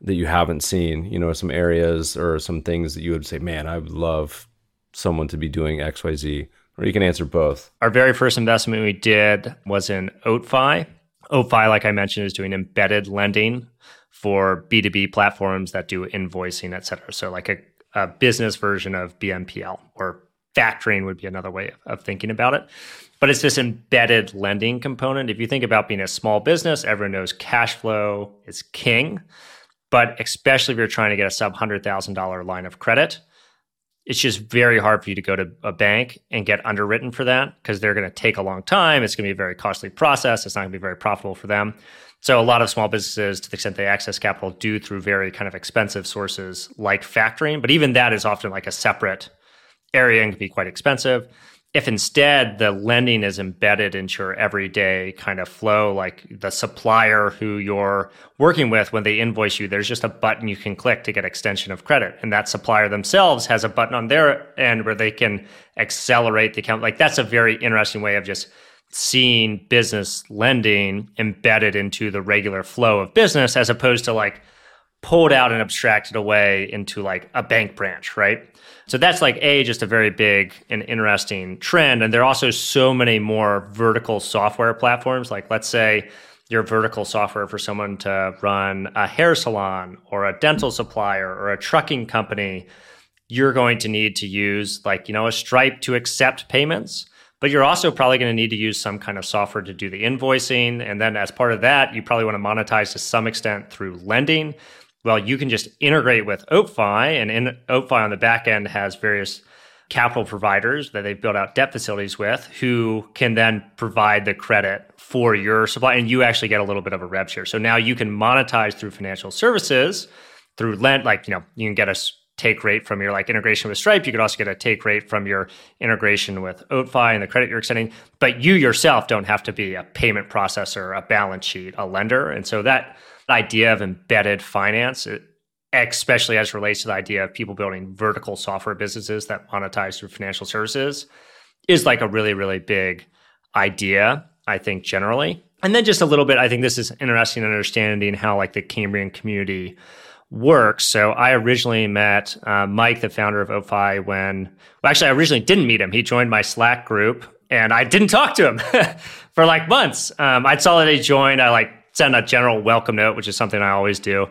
that you haven't seen, you know, some areas or some things that you would say, man, I would love someone to be doing XYZ, or you can answer both. Our very first investment we did was in OatFi. OatFi, like I mentioned, is doing embedded lending for B2B platforms that do invoicing, et cetera. So, like a, a business version of BNPL or factoring would be another way of thinking about it. But it's this embedded lending component. If you think about being a small business, everyone knows cash flow is king. But especially if you're trying to get a sub $100,000 line of credit, it's just very hard for you to go to a bank and get underwritten for that because they're going to take a long time. It's going to be a very costly process. It's not going to be very profitable for them. So a lot of small businesses, to the extent they access capital, do through very kind of expensive sources like factoring. But even that is often like a separate area and can be quite expensive. If instead the lending is embedded into your everyday kind of flow, like the supplier who you're working with, when they invoice you, there's just a button you can click to get extension of credit. And that supplier themselves has a button on their end where they can accelerate the account. Like that's a very interesting way of just seeing business lending embedded into the regular flow of business as opposed to like pulled out and abstracted away into like a bank branch, right? So that's like a just a very big and interesting trend and there are also so many more vertical software platforms like let's say your vertical software for someone to run a hair salon or a dental supplier or a trucking company you're going to need to use like you know a stripe to accept payments but you're also probably going to need to use some kind of software to do the invoicing. And then as part of that, you probably want to monetize to some extent through lending. Well, you can just integrate with OatFi, and in on the back end has various capital providers that they've built out debt facilities with who can then provide the credit for your supply and you actually get a little bit of a rev share. So now you can monetize through financial services through lend like you know you can get a take rate from your like integration with Stripe. You could also get a take rate from your integration with OatFi and the credit you're extending. But you yourself don't have to be a payment processor, a balance sheet, a lender. And so that idea of embedded finance, especially as relates to the idea of people building vertical software businesses that monetize through financial services, is like a really, really big idea, I think, generally. And then just a little bit, I think this is interesting understanding how like the Cambrian community works. So I originally met uh, Mike, the founder of OatFi, when well, actually I originally didn't meet him. He joined my Slack group, and I didn't talk to him for like months. Um, I saw that he joined. I like sent a general welcome note, which is something I always do.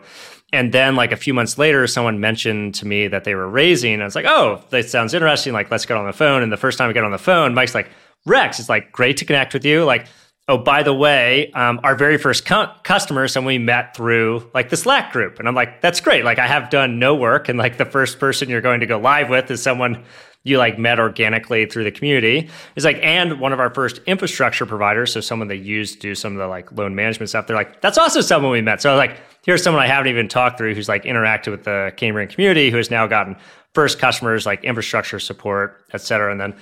And then, like a few months later, someone mentioned to me that they were raising. I was like, "Oh, that sounds interesting. Like, let's get on the phone." And the first time we get on the phone, Mike's like, "Rex, it's like great to connect with you. Like, oh, by the way, um, our very first cu- customer, someone we met through like the Slack group. And I'm like, that's great. Like I have done no work. And like the first person you're going to go live with is someone you like met organically through the community. It's like, and one of our first infrastructure providers, so someone they used to do some of the like loan management stuff, they're like, that's also someone we met. So I was like, here's someone I haven't even talked through who's like interacted with the Cambrian community, who has now gotten first customers like infrastructure support, et cetera. And then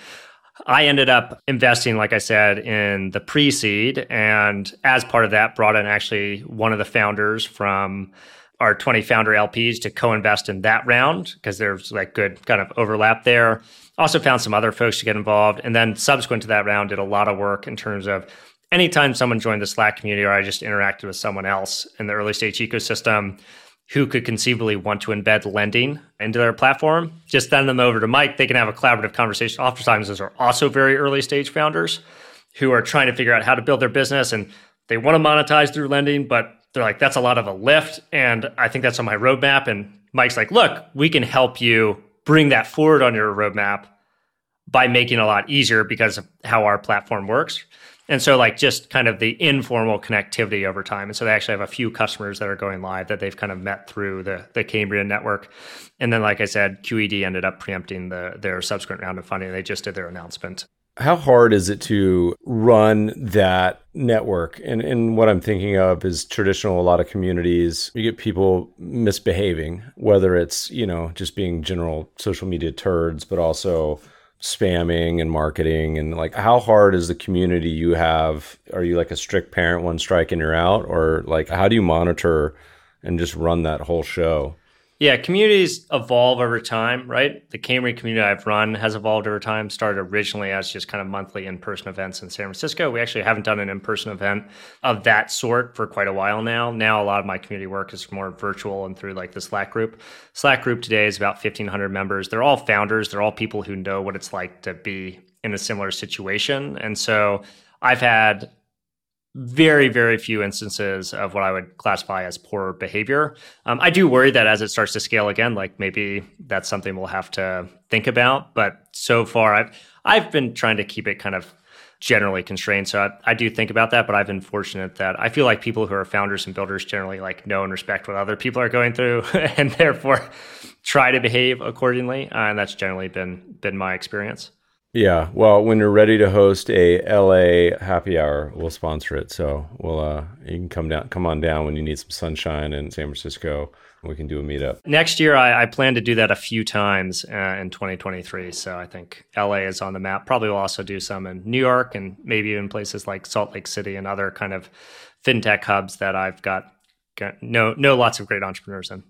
I ended up investing, like I said, in the pre seed. And as part of that, brought in actually one of the founders from our 20 founder LPs to co invest in that round because there's like good kind of overlap there. Also found some other folks to get involved. And then subsequent to that round, did a lot of work in terms of anytime someone joined the Slack community or I just interacted with someone else in the early stage ecosystem, who could conceivably want to embed lending into their platform, just send them over to Mike. They can have a collaborative conversation. Oftentimes, those are also very early stage founders who are trying to figure out how to build their business and they want to monetize through lending, but they're like, that's a lot of a lift. And I think that's on my roadmap. And Mike's like, look, we can help you bring that forward on your roadmap by making it a lot easier because of how our platform works. And so, like, just kind of the informal connectivity over time. And so, they actually have a few customers that are going live that they've kind of met through the, the Cambrian network. And then, like I said, QED ended up preempting the, their subsequent round of funding. They just did their announcement. How hard is it to run that network? And, and what I'm thinking of is traditional, a lot of communities, you get people misbehaving, whether it's, you know, just being general social media turds, but also spamming and marketing. And like how hard is the community you have? Are you like a strict parent one strike and you're out? Or like how do you monitor and just run that whole show Yeah, communities evolve over time, right? The Cambrian community I've run has evolved over time. Started originally as just kind of monthly in person events in San Francisco. We actually haven't done an in person event of that sort for quite a while now. Now, a lot of my community work is more virtual and through like the Slack group. Slack group today is about 1,500 members. They're all founders, they're all people who know what it's like to be in a similar situation. And so I've had very, very few instances of what I would classify as poor behavior. Um, I do worry that as it starts to scale again, like maybe that's something we'll have to think about. But so far, I've I've been trying to keep it kind of generally constrained. So I, I, do think about that, but I've been fortunate that I feel like people who are founders and builders generally like know and respect what other people are going through, and therefore try to behave accordingly. Uh, and that's generally been been my experience. Yeah, well, when you're ready to host a LA happy hour, we'll sponsor it. So we'll uh, you can come down, come on down when you need some sunshine in San Francisco. We can do a meetup next year. I, I plan to do that a few times uh, in 2023. So I think LA is on the map. Probably will also do some in New York and maybe even places like Salt Lake City and other kind of fintech hubs that I've got, got know know lots of great entrepreneurs in.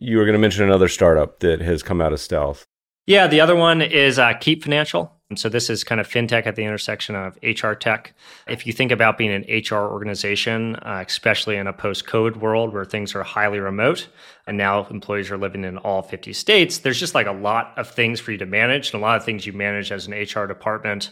You were going to mention another startup that has come out of stealth. Yeah, the other one is uh, Keep Financial. And so this is kind of fintech at the intersection of HR tech. If you think about being an HR organization, uh, especially in a post-COVID world where things are highly remote, and now employees are living in all 50 states, there's just like a lot of things for you to manage, and a lot of things you manage as an HR department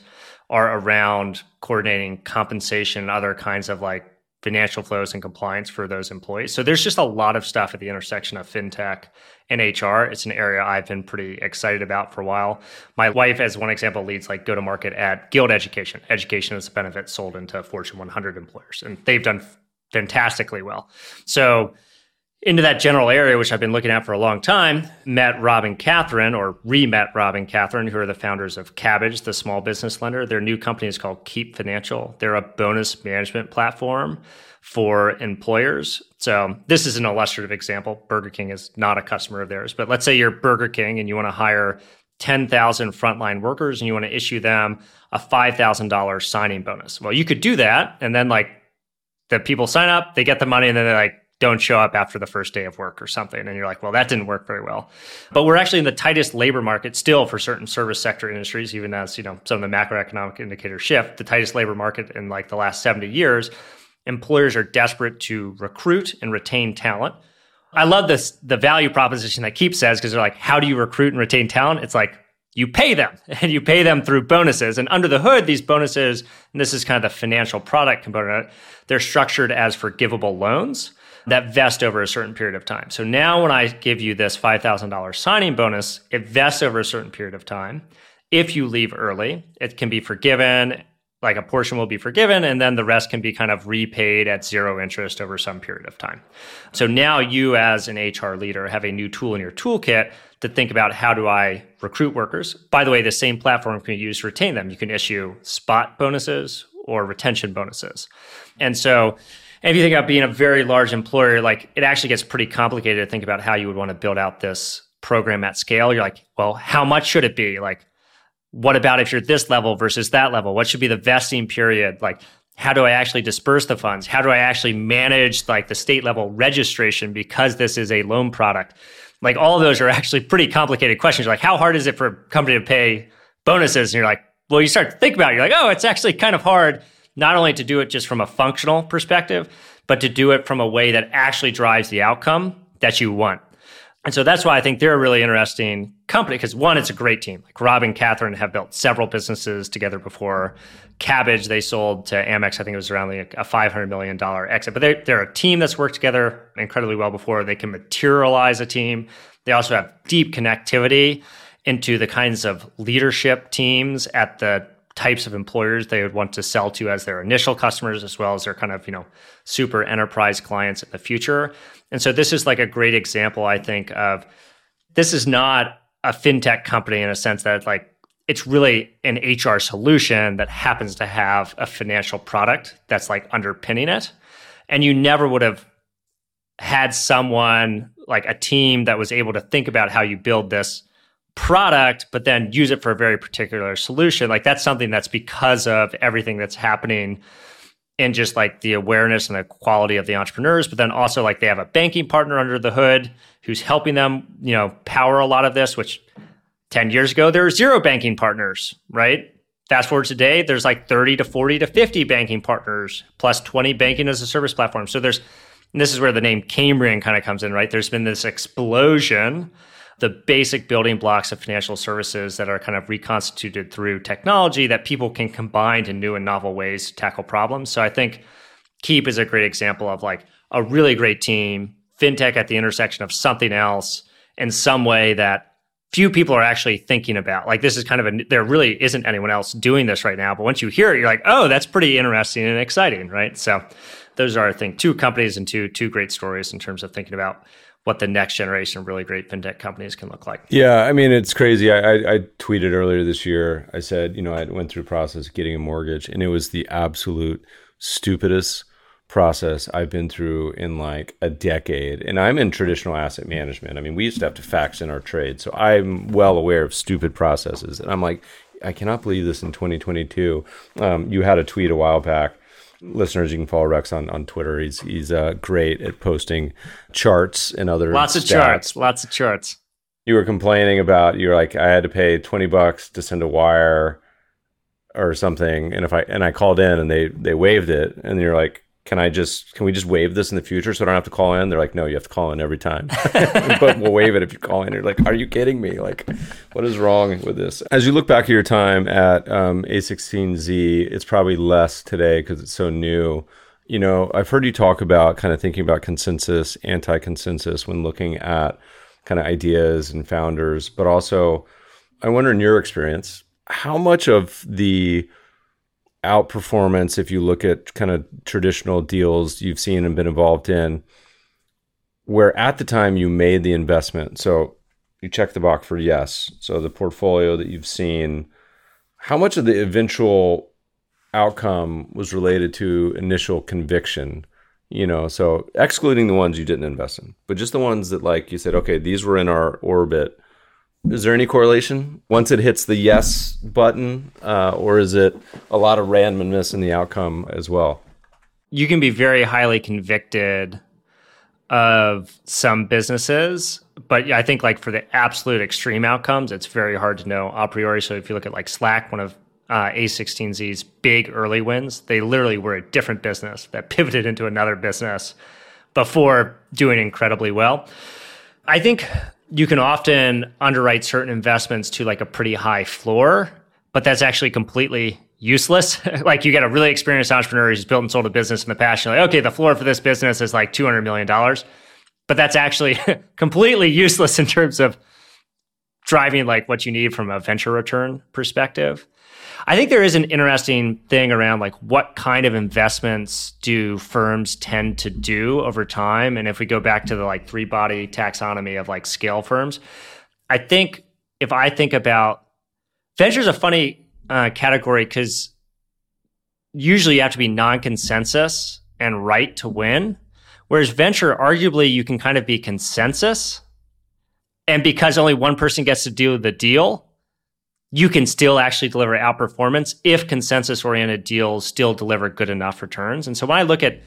are around coordinating compensation and other kinds of like financial flows and compliance for those employees. So there's just a lot of stuff at the intersection of fintech and HR. It's an area I've been pretty excited about for a while. My wife, as one example, leads like go to market at Guild Education. Education is a benefit sold into Fortune 100 employers, and they've done fantastically well. So into that general area, which I've been looking at for a long time, met Rob and Kathryn, or re met Rob and Kathryn, who are the founders of Kabbage, the small business lender. Their new company is called Keep Financial. They're a bonus management platform for employers. So, this is an illustrative example. Burger King is not a customer of theirs, but let's say you're Burger King and you want to hire 10,000 frontline workers and you want to issue them a $5,000 signing bonus. Well, you could do that. And then, like, the people sign up, they get the money, and then they're like, don't show up after the first day of work or something. And you're like, well, that didn't work very well. But we're actually in the tightest labor market still for certain service sector industries, even as, you know, some of the macroeconomic indicators shift, the tightest labor market in like the last 70 years. Employers are desperate to recruit and retain talent. I love this, the value proposition that Keep says, because they're like, how do you recruit and retain talent? It's like, you pay them and you pay them through bonuses. And under the hood, these bonuses, and this is kind of the financial product component, they're structured as forgivable loans that vest over a certain period of time. So now when I give you this $5,000 signing bonus, it vests over a certain period of time. If you leave early, it can be forgiven, like a portion will be forgiven, and then the rest can be kind of repaid at zero interest over some period of time. So now you, as an HR leader, have a new tool in your toolkit to think about how do I recruit workers. By the way, the same platform can be used to retain them. You can issue spot bonuses or retention bonuses. And so and if you think about being a very large employer, like it actually gets pretty complicated to think about how you would want to build out this program at scale. You're like, well, how much should it be? Like, what about if you're this level versus that level? What should be the vesting period? Like, how do I actually disperse the funds? How do I actually manage like the state level registration because this is a loan product? Like all of those are actually pretty complicated questions. You're like, how hard is it for a company to pay bonuses? And you're like, well, you start to think about it. You're like, oh, it's actually kind of hard not only to do it just from a functional perspective, but to do it from a way that actually drives the outcome that you want. And so that's why I think they're a really interesting company because one, it's a great team. Like Rob and Kathryn have built several businesses together before. Kabbage, they sold to Amex, I think it was around like a $500 million exit. But they're, they're a team that's worked together incredibly well before. They can materialize a team. They also have deep connectivity into the kinds of leadership teams at the types of employers they would want to sell to as their initial customers as well as their kind of you know super enterprise clients in the future. And so this is like a great example i think of this is not a fintech company in a sense that like it's really an hr solution that happens to have a financial product that's like underpinning it. And you never would have had someone like a team that was able to think about how you build this product, but then use it for a very particular solution. Like that's something that's because of everything that's happening in just like the awareness and the quality of the entrepreneurs, but then also like they have a banking partner under the hood who's helping them, you know, power a lot of this, which 10 years ago there were zero banking partners, right? Fast forward today, there's like 30 to 40 to 50 banking partners plus 20 banking as a service platform. So there's this is where the name Cambrian kind of comes in, right? There's been this explosion the basic building blocks of financial services that are kind of reconstituted through technology that people can combine in new and novel ways to tackle problems. So I think Keep is a great example of like a really great team, fintech at the intersection of something else in some way that few people are actually thinking about. Like this is kind of a there really isn't anyone else doing this right now, but once you hear it, you're like, oh, that's pretty interesting and exciting, right? So those are I think two companies and two two great stories in terms of thinking about what the next generation of really great fintech companies can look like. Yeah, I mean it's crazy. I, I, I tweeted earlier this year. I said, you know, I went through a process getting a mortgage, and it was the absolute stupidest process I've been through in like a decade. And I'm in traditional asset management. I mean, we used to have to fax in our trade, so I'm well aware of stupid processes. And I'm like, I cannot believe this in 2022. Um, you had a tweet a while back listeners, you can follow Rex on, on Twitter. He's he's uh, great at posting charts and other lots stats. of charts, lots of charts. You were complaining about you're like I had to pay twenty bucks to send a wire or something, and if I and I called in and they they waived it, and you're like can I just can we just waive this in the future so I don't have to call in? They're like, no, you have to call in every time, but we'll waive it if you call in. You're like, are you kidding me? Like, what is wrong with this? As you look back at your time at um, A16Z, it's probably less today because it's so new. You know, I've heard you talk about kind of thinking about consensus, anti-consensus when looking at kind of ideas and founders, but also, I wonder in your experience, how much of the outperformance if you look at kind of traditional deals you've seen and been involved in where at the time you made the investment so you check the box for yes so the portfolio that you've seen how much of the eventual outcome was related to initial conviction? You know so excluding the ones you didn't invest in but just the ones that like you said okay these were in our orbit is there any correlation once it hits the yes button, uh, or is it a lot of randomness in the outcome as well? You can be very highly convicted of some businesses, but I think like for the absolute extreme outcomes, it's very hard to know a priori. So if you look at like Slack, one of uh, A16Z's big early wins, they literally were a different business that pivoted into another business before doing incredibly well. I think you can often underwrite certain investments to like a pretty high floor, but that's actually completely useless. like you get a really experienced entrepreneur who's built and sold a business in the past. You're like, okay, the floor for this business is like $200 million. But that's actually completely useless in terms of driving like what you need from a venture return perspective. I think there is an interesting thing around like what kind of investments do firms tend to do over time. And if we go back to the like three body taxonomy of like scale firms, I think if I think about venture is a funny uh, category because usually you have to be non consensus and right to win. Whereas venture, arguably, you can kind of be consensus. And because only one person gets to do the deal, you can still actually deliver outperformance if consensus oriented deals still deliver good enough returns. And so when I look at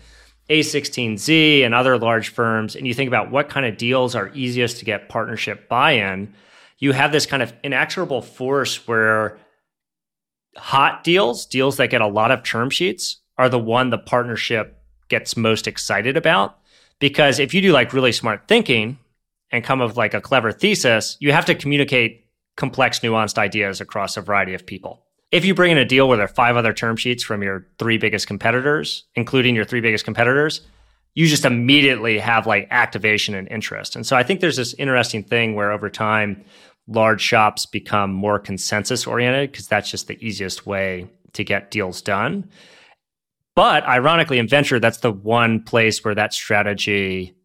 A16Z and other large firms, and you think about what kind of deals are easiest to get partnership buy in, you have this kind of inexorable force where hot deals, deals that get a lot of term sheets, are the one the partnership gets most excited about. Because if you do like really smart thinking and come up with like a clever thesis, you have to communicate complex, nuanced ideas across a variety of people. If you bring in a deal where there are five other term sheets from your three biggest competitors, including your three biggest competitors, you just immediately have like activation and interest. And so I think there's this interesting thing where over time, large shops become more consensus oriented because that's just the easiest way to get deals done. But ironically, in venture, that's the one place where that strategy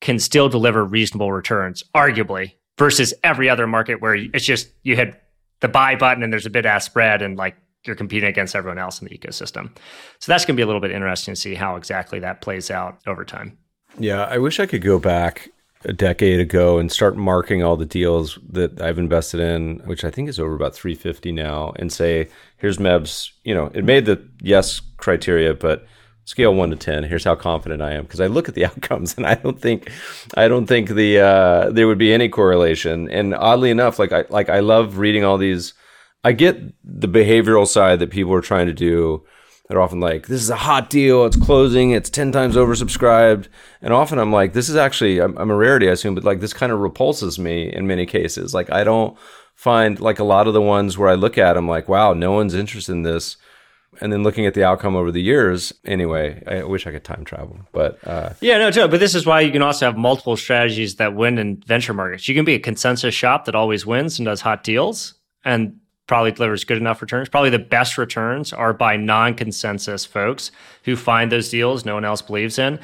can still deliver reasonable returns, arguably, versus every other market where it's just you hit the buy button and there's a bid ask spread and like you're competing against everyone else in the ecosystem. So that's going to be a little bit interesting to see how exactly that plays out over time. Yeah, I wish I could go back a decade ago and start marking all the deals that I've invested in, which I think is over about 350 now, and say, here's Meb's, you know, it made the yes criteria, but scale one to 10, here's how confident I am. Cause I look at the outcomes and I don't think, I don't think the, uh, there would be any correlation. And oddly enough, like I, like I love reading all these, I get the behavioral side that people are trying to do they're often like, this is a hot deal. It's closing. It's 10 times oversubscribed. And often I'm like, this is actually, I'm, I'm a rarity, I assume, but like this kind of repulses me in many cases. Like I don't find like a lot of the ones where I look at them like, wow, no one's interested in this. And then looking at the outcome over the years, anyway, I wish I could time travel. But uh, yeah, no, totally. But this is why you can also have multiple strategies that win in venture markets. You can be a consensus shop that always wins and does hot deals. And probably delivers good enough returns. Probably the best returns are by non consensus folks who find those deals no one else believes in.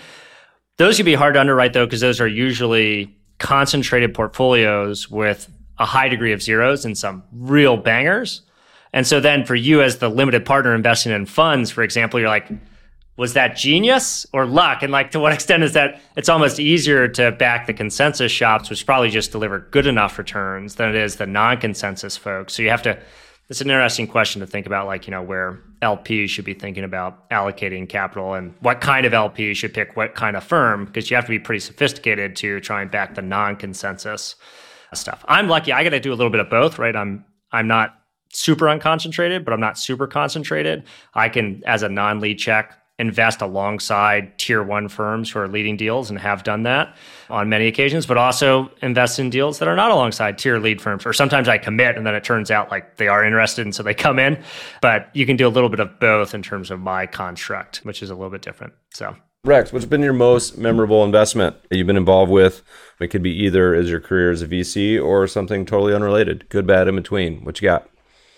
Those can be hard to underwrite though, because those are usually concentrated portfolios with a high degree of zeros and some real bangers. And so then for you as the limited partner investing in funds, for example, you're like, was that genius or luck? And like, to what extent is that it's almost easier to back the consensus shops, which probably just deliver good enough returns than it is the non consensus folks. So you have to, it's an interesting question to think about, like, you know, where LPs should be thinking about allocating capital and what kind of LP should pick what kind of firm, because you have to be pretty sophisticated to try and back the non consensus stuff. I'm lucky. I got to do a little bit of both, right? I'm, I'm not super unconcentrated, but I'm not super concentrated. I can, as a non lead check, invest alongside tier one firms who are leading deals and have done that on many occasions, but also invest in deals that are not alongside tier lead firms. Or sometimes I commit and then it turns out like they are interested and so they come in. But you can do a little bit of both in terms of my construct, which is a little bit different. So Rex, what's been your most memorable investment that you've been involved with? It could be either as your career as a VC or something totally unrelated, good, bad, in between. What you got?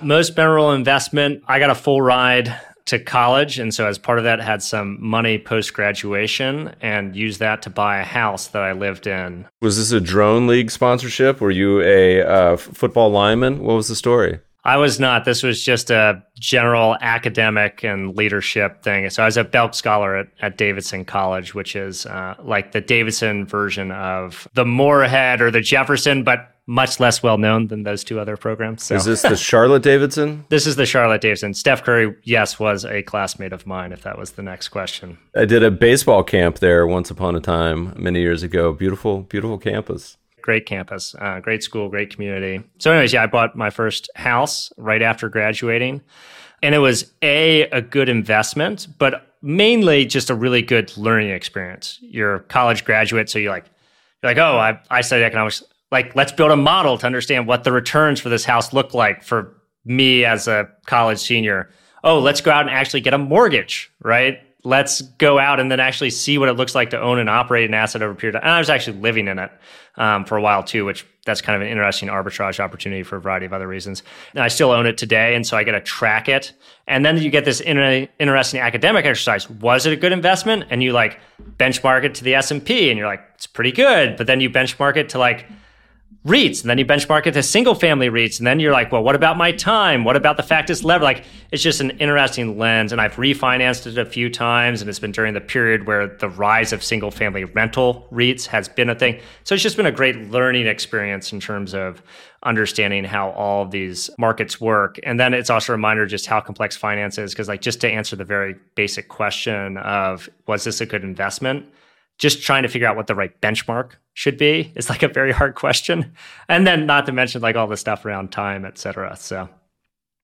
Most memorable investment, I got a full ride to college and so as part of that had some money post graduation and used that to buy a house that i lived in. Was this a drone league sponsorship? Were you a uh, football lineman? What was the story? I was not. This was just a general academic and leadership thing. So i was a belk scholar at, at davidson college which is uh, like the davidson version of the morehead or the jefferson but much less well known than those two other programs. So. Is this the Charlotte Davidson? this is the Charlotte Davidson. Steph Curry, yes, was a classmate of mine, if that was the next question. I did a baseball camp there once upon a time, many years ago. Beautiful, beautiful campus. Great campus, uh, great school, great community. So, anyways, yeah, I bought my first house right after graduating. And it was A, a good investment, but mainly just a really good learning experience. You're a college graduate, so you're like, you're like, oh, I, I studied economics like let's build a model to understand what the returns for this house look like for me as a college senior. Oh, let's go out and actually get a mortgage, right? Let's go out and then actually see what it looks like to own and operate an asset over a period of time. And I was actually living in it um, for a while too, which that's kind of an interesting arbitrage opportunity for a variety of other reasons. And I still own it today, and so I get to track it. And then you get this inter- interesting academic exercise. Was it a good investment? And you like benchmark it to the S and P, and you're like, it's pretty good. But then you benchmark it to like REITs, and then you benchmark it to single family REITs, and then you're like, well, what about my time? What about the fact it's levered? Like, it's just an interesting lens. And I've refinanced it a few times, and it's been during the period where the rise of single family rental REITs has been a thing. So it's just been a great learning experience in terms of understanding how all of these markets work. And then it's also a reminder just how complex finance is, because like just to answer the very basic question of was this a good investment? just trying to figure out what the right benchmark should be is like a very hard question. And then not to mention like all the stuff around time, et cetera. So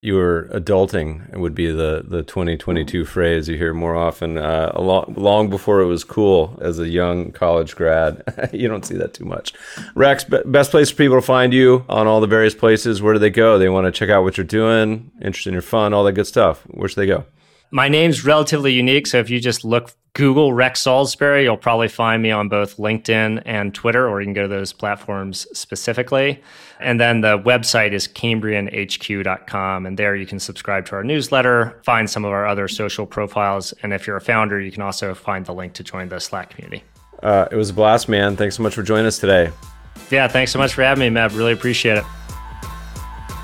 you were adulting would be the, the 2022 phrase you hear more often uh, long, long before it was cool as a young college grad. you don't see that too much. Rex, best place for people to find you on all the various places. Where do they go? They want to check out what you're doing, interested in your fun, all that good stuff. Where should they go? My name's relatively unique. So if you just look Google Rex Salisbury. You'll probably find me on both LinkedIn and Twitter, or you can go to those platforms specifically. And then the website is cambrianhq.com. And there you can subscribe to our newsletter, find some of our other social profiles. And if you're a founder, you can also find the link to join the Slack community. Uh, it was a blast, man. Thanks so much for joining us today. Yeah, thanks so much for having me, Meb. Really appreciate it.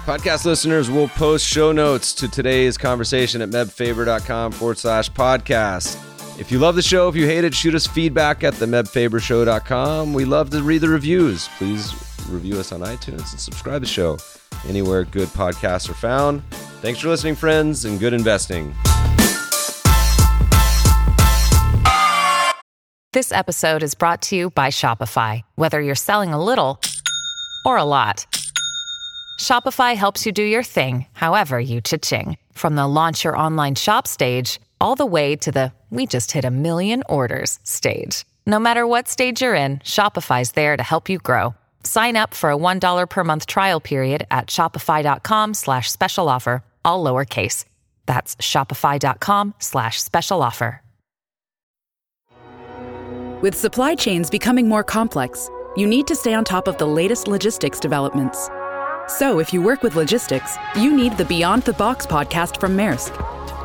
Podcast listeners will post show notes to today's conversation at mebfaber.com forward slash podcast. If you love the show, if you hate it, shoot us feedback at themebfabershow.com. We love to read the reviews. Please review us on iTunes and subscribe to the show anywhere good podcasts are found. Thanks for listening, friends, and good investing. This episode is brought to you by Shopify. Whether you're selling a little or a lot, Shopify helps you do your thing, however you cha-ching. From the launch your online shop stage, all the way to the we just hit a million orders stage. No matter what stage you're in, Shopify's there to help you grow. Sign up for a $1 per month trial period at shopify.com slash special offer, all lowercase. That's shopify.com slash special offer. With supply chains becoming more complex, you need to stay on top of the latest logistics developments. So if you work with logistics, you need the Beyond the Box podcast from Maersk.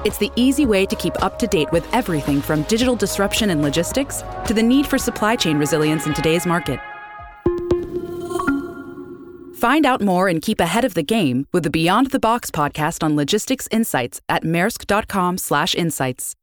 It's the easy way to keep up to date with everything from digital disruption in logistics to the need for supply chain resilience in today's market. Find out more and keep ahead of the game with the Beyond the Box podcast on logistics insights at maersk.com/insights.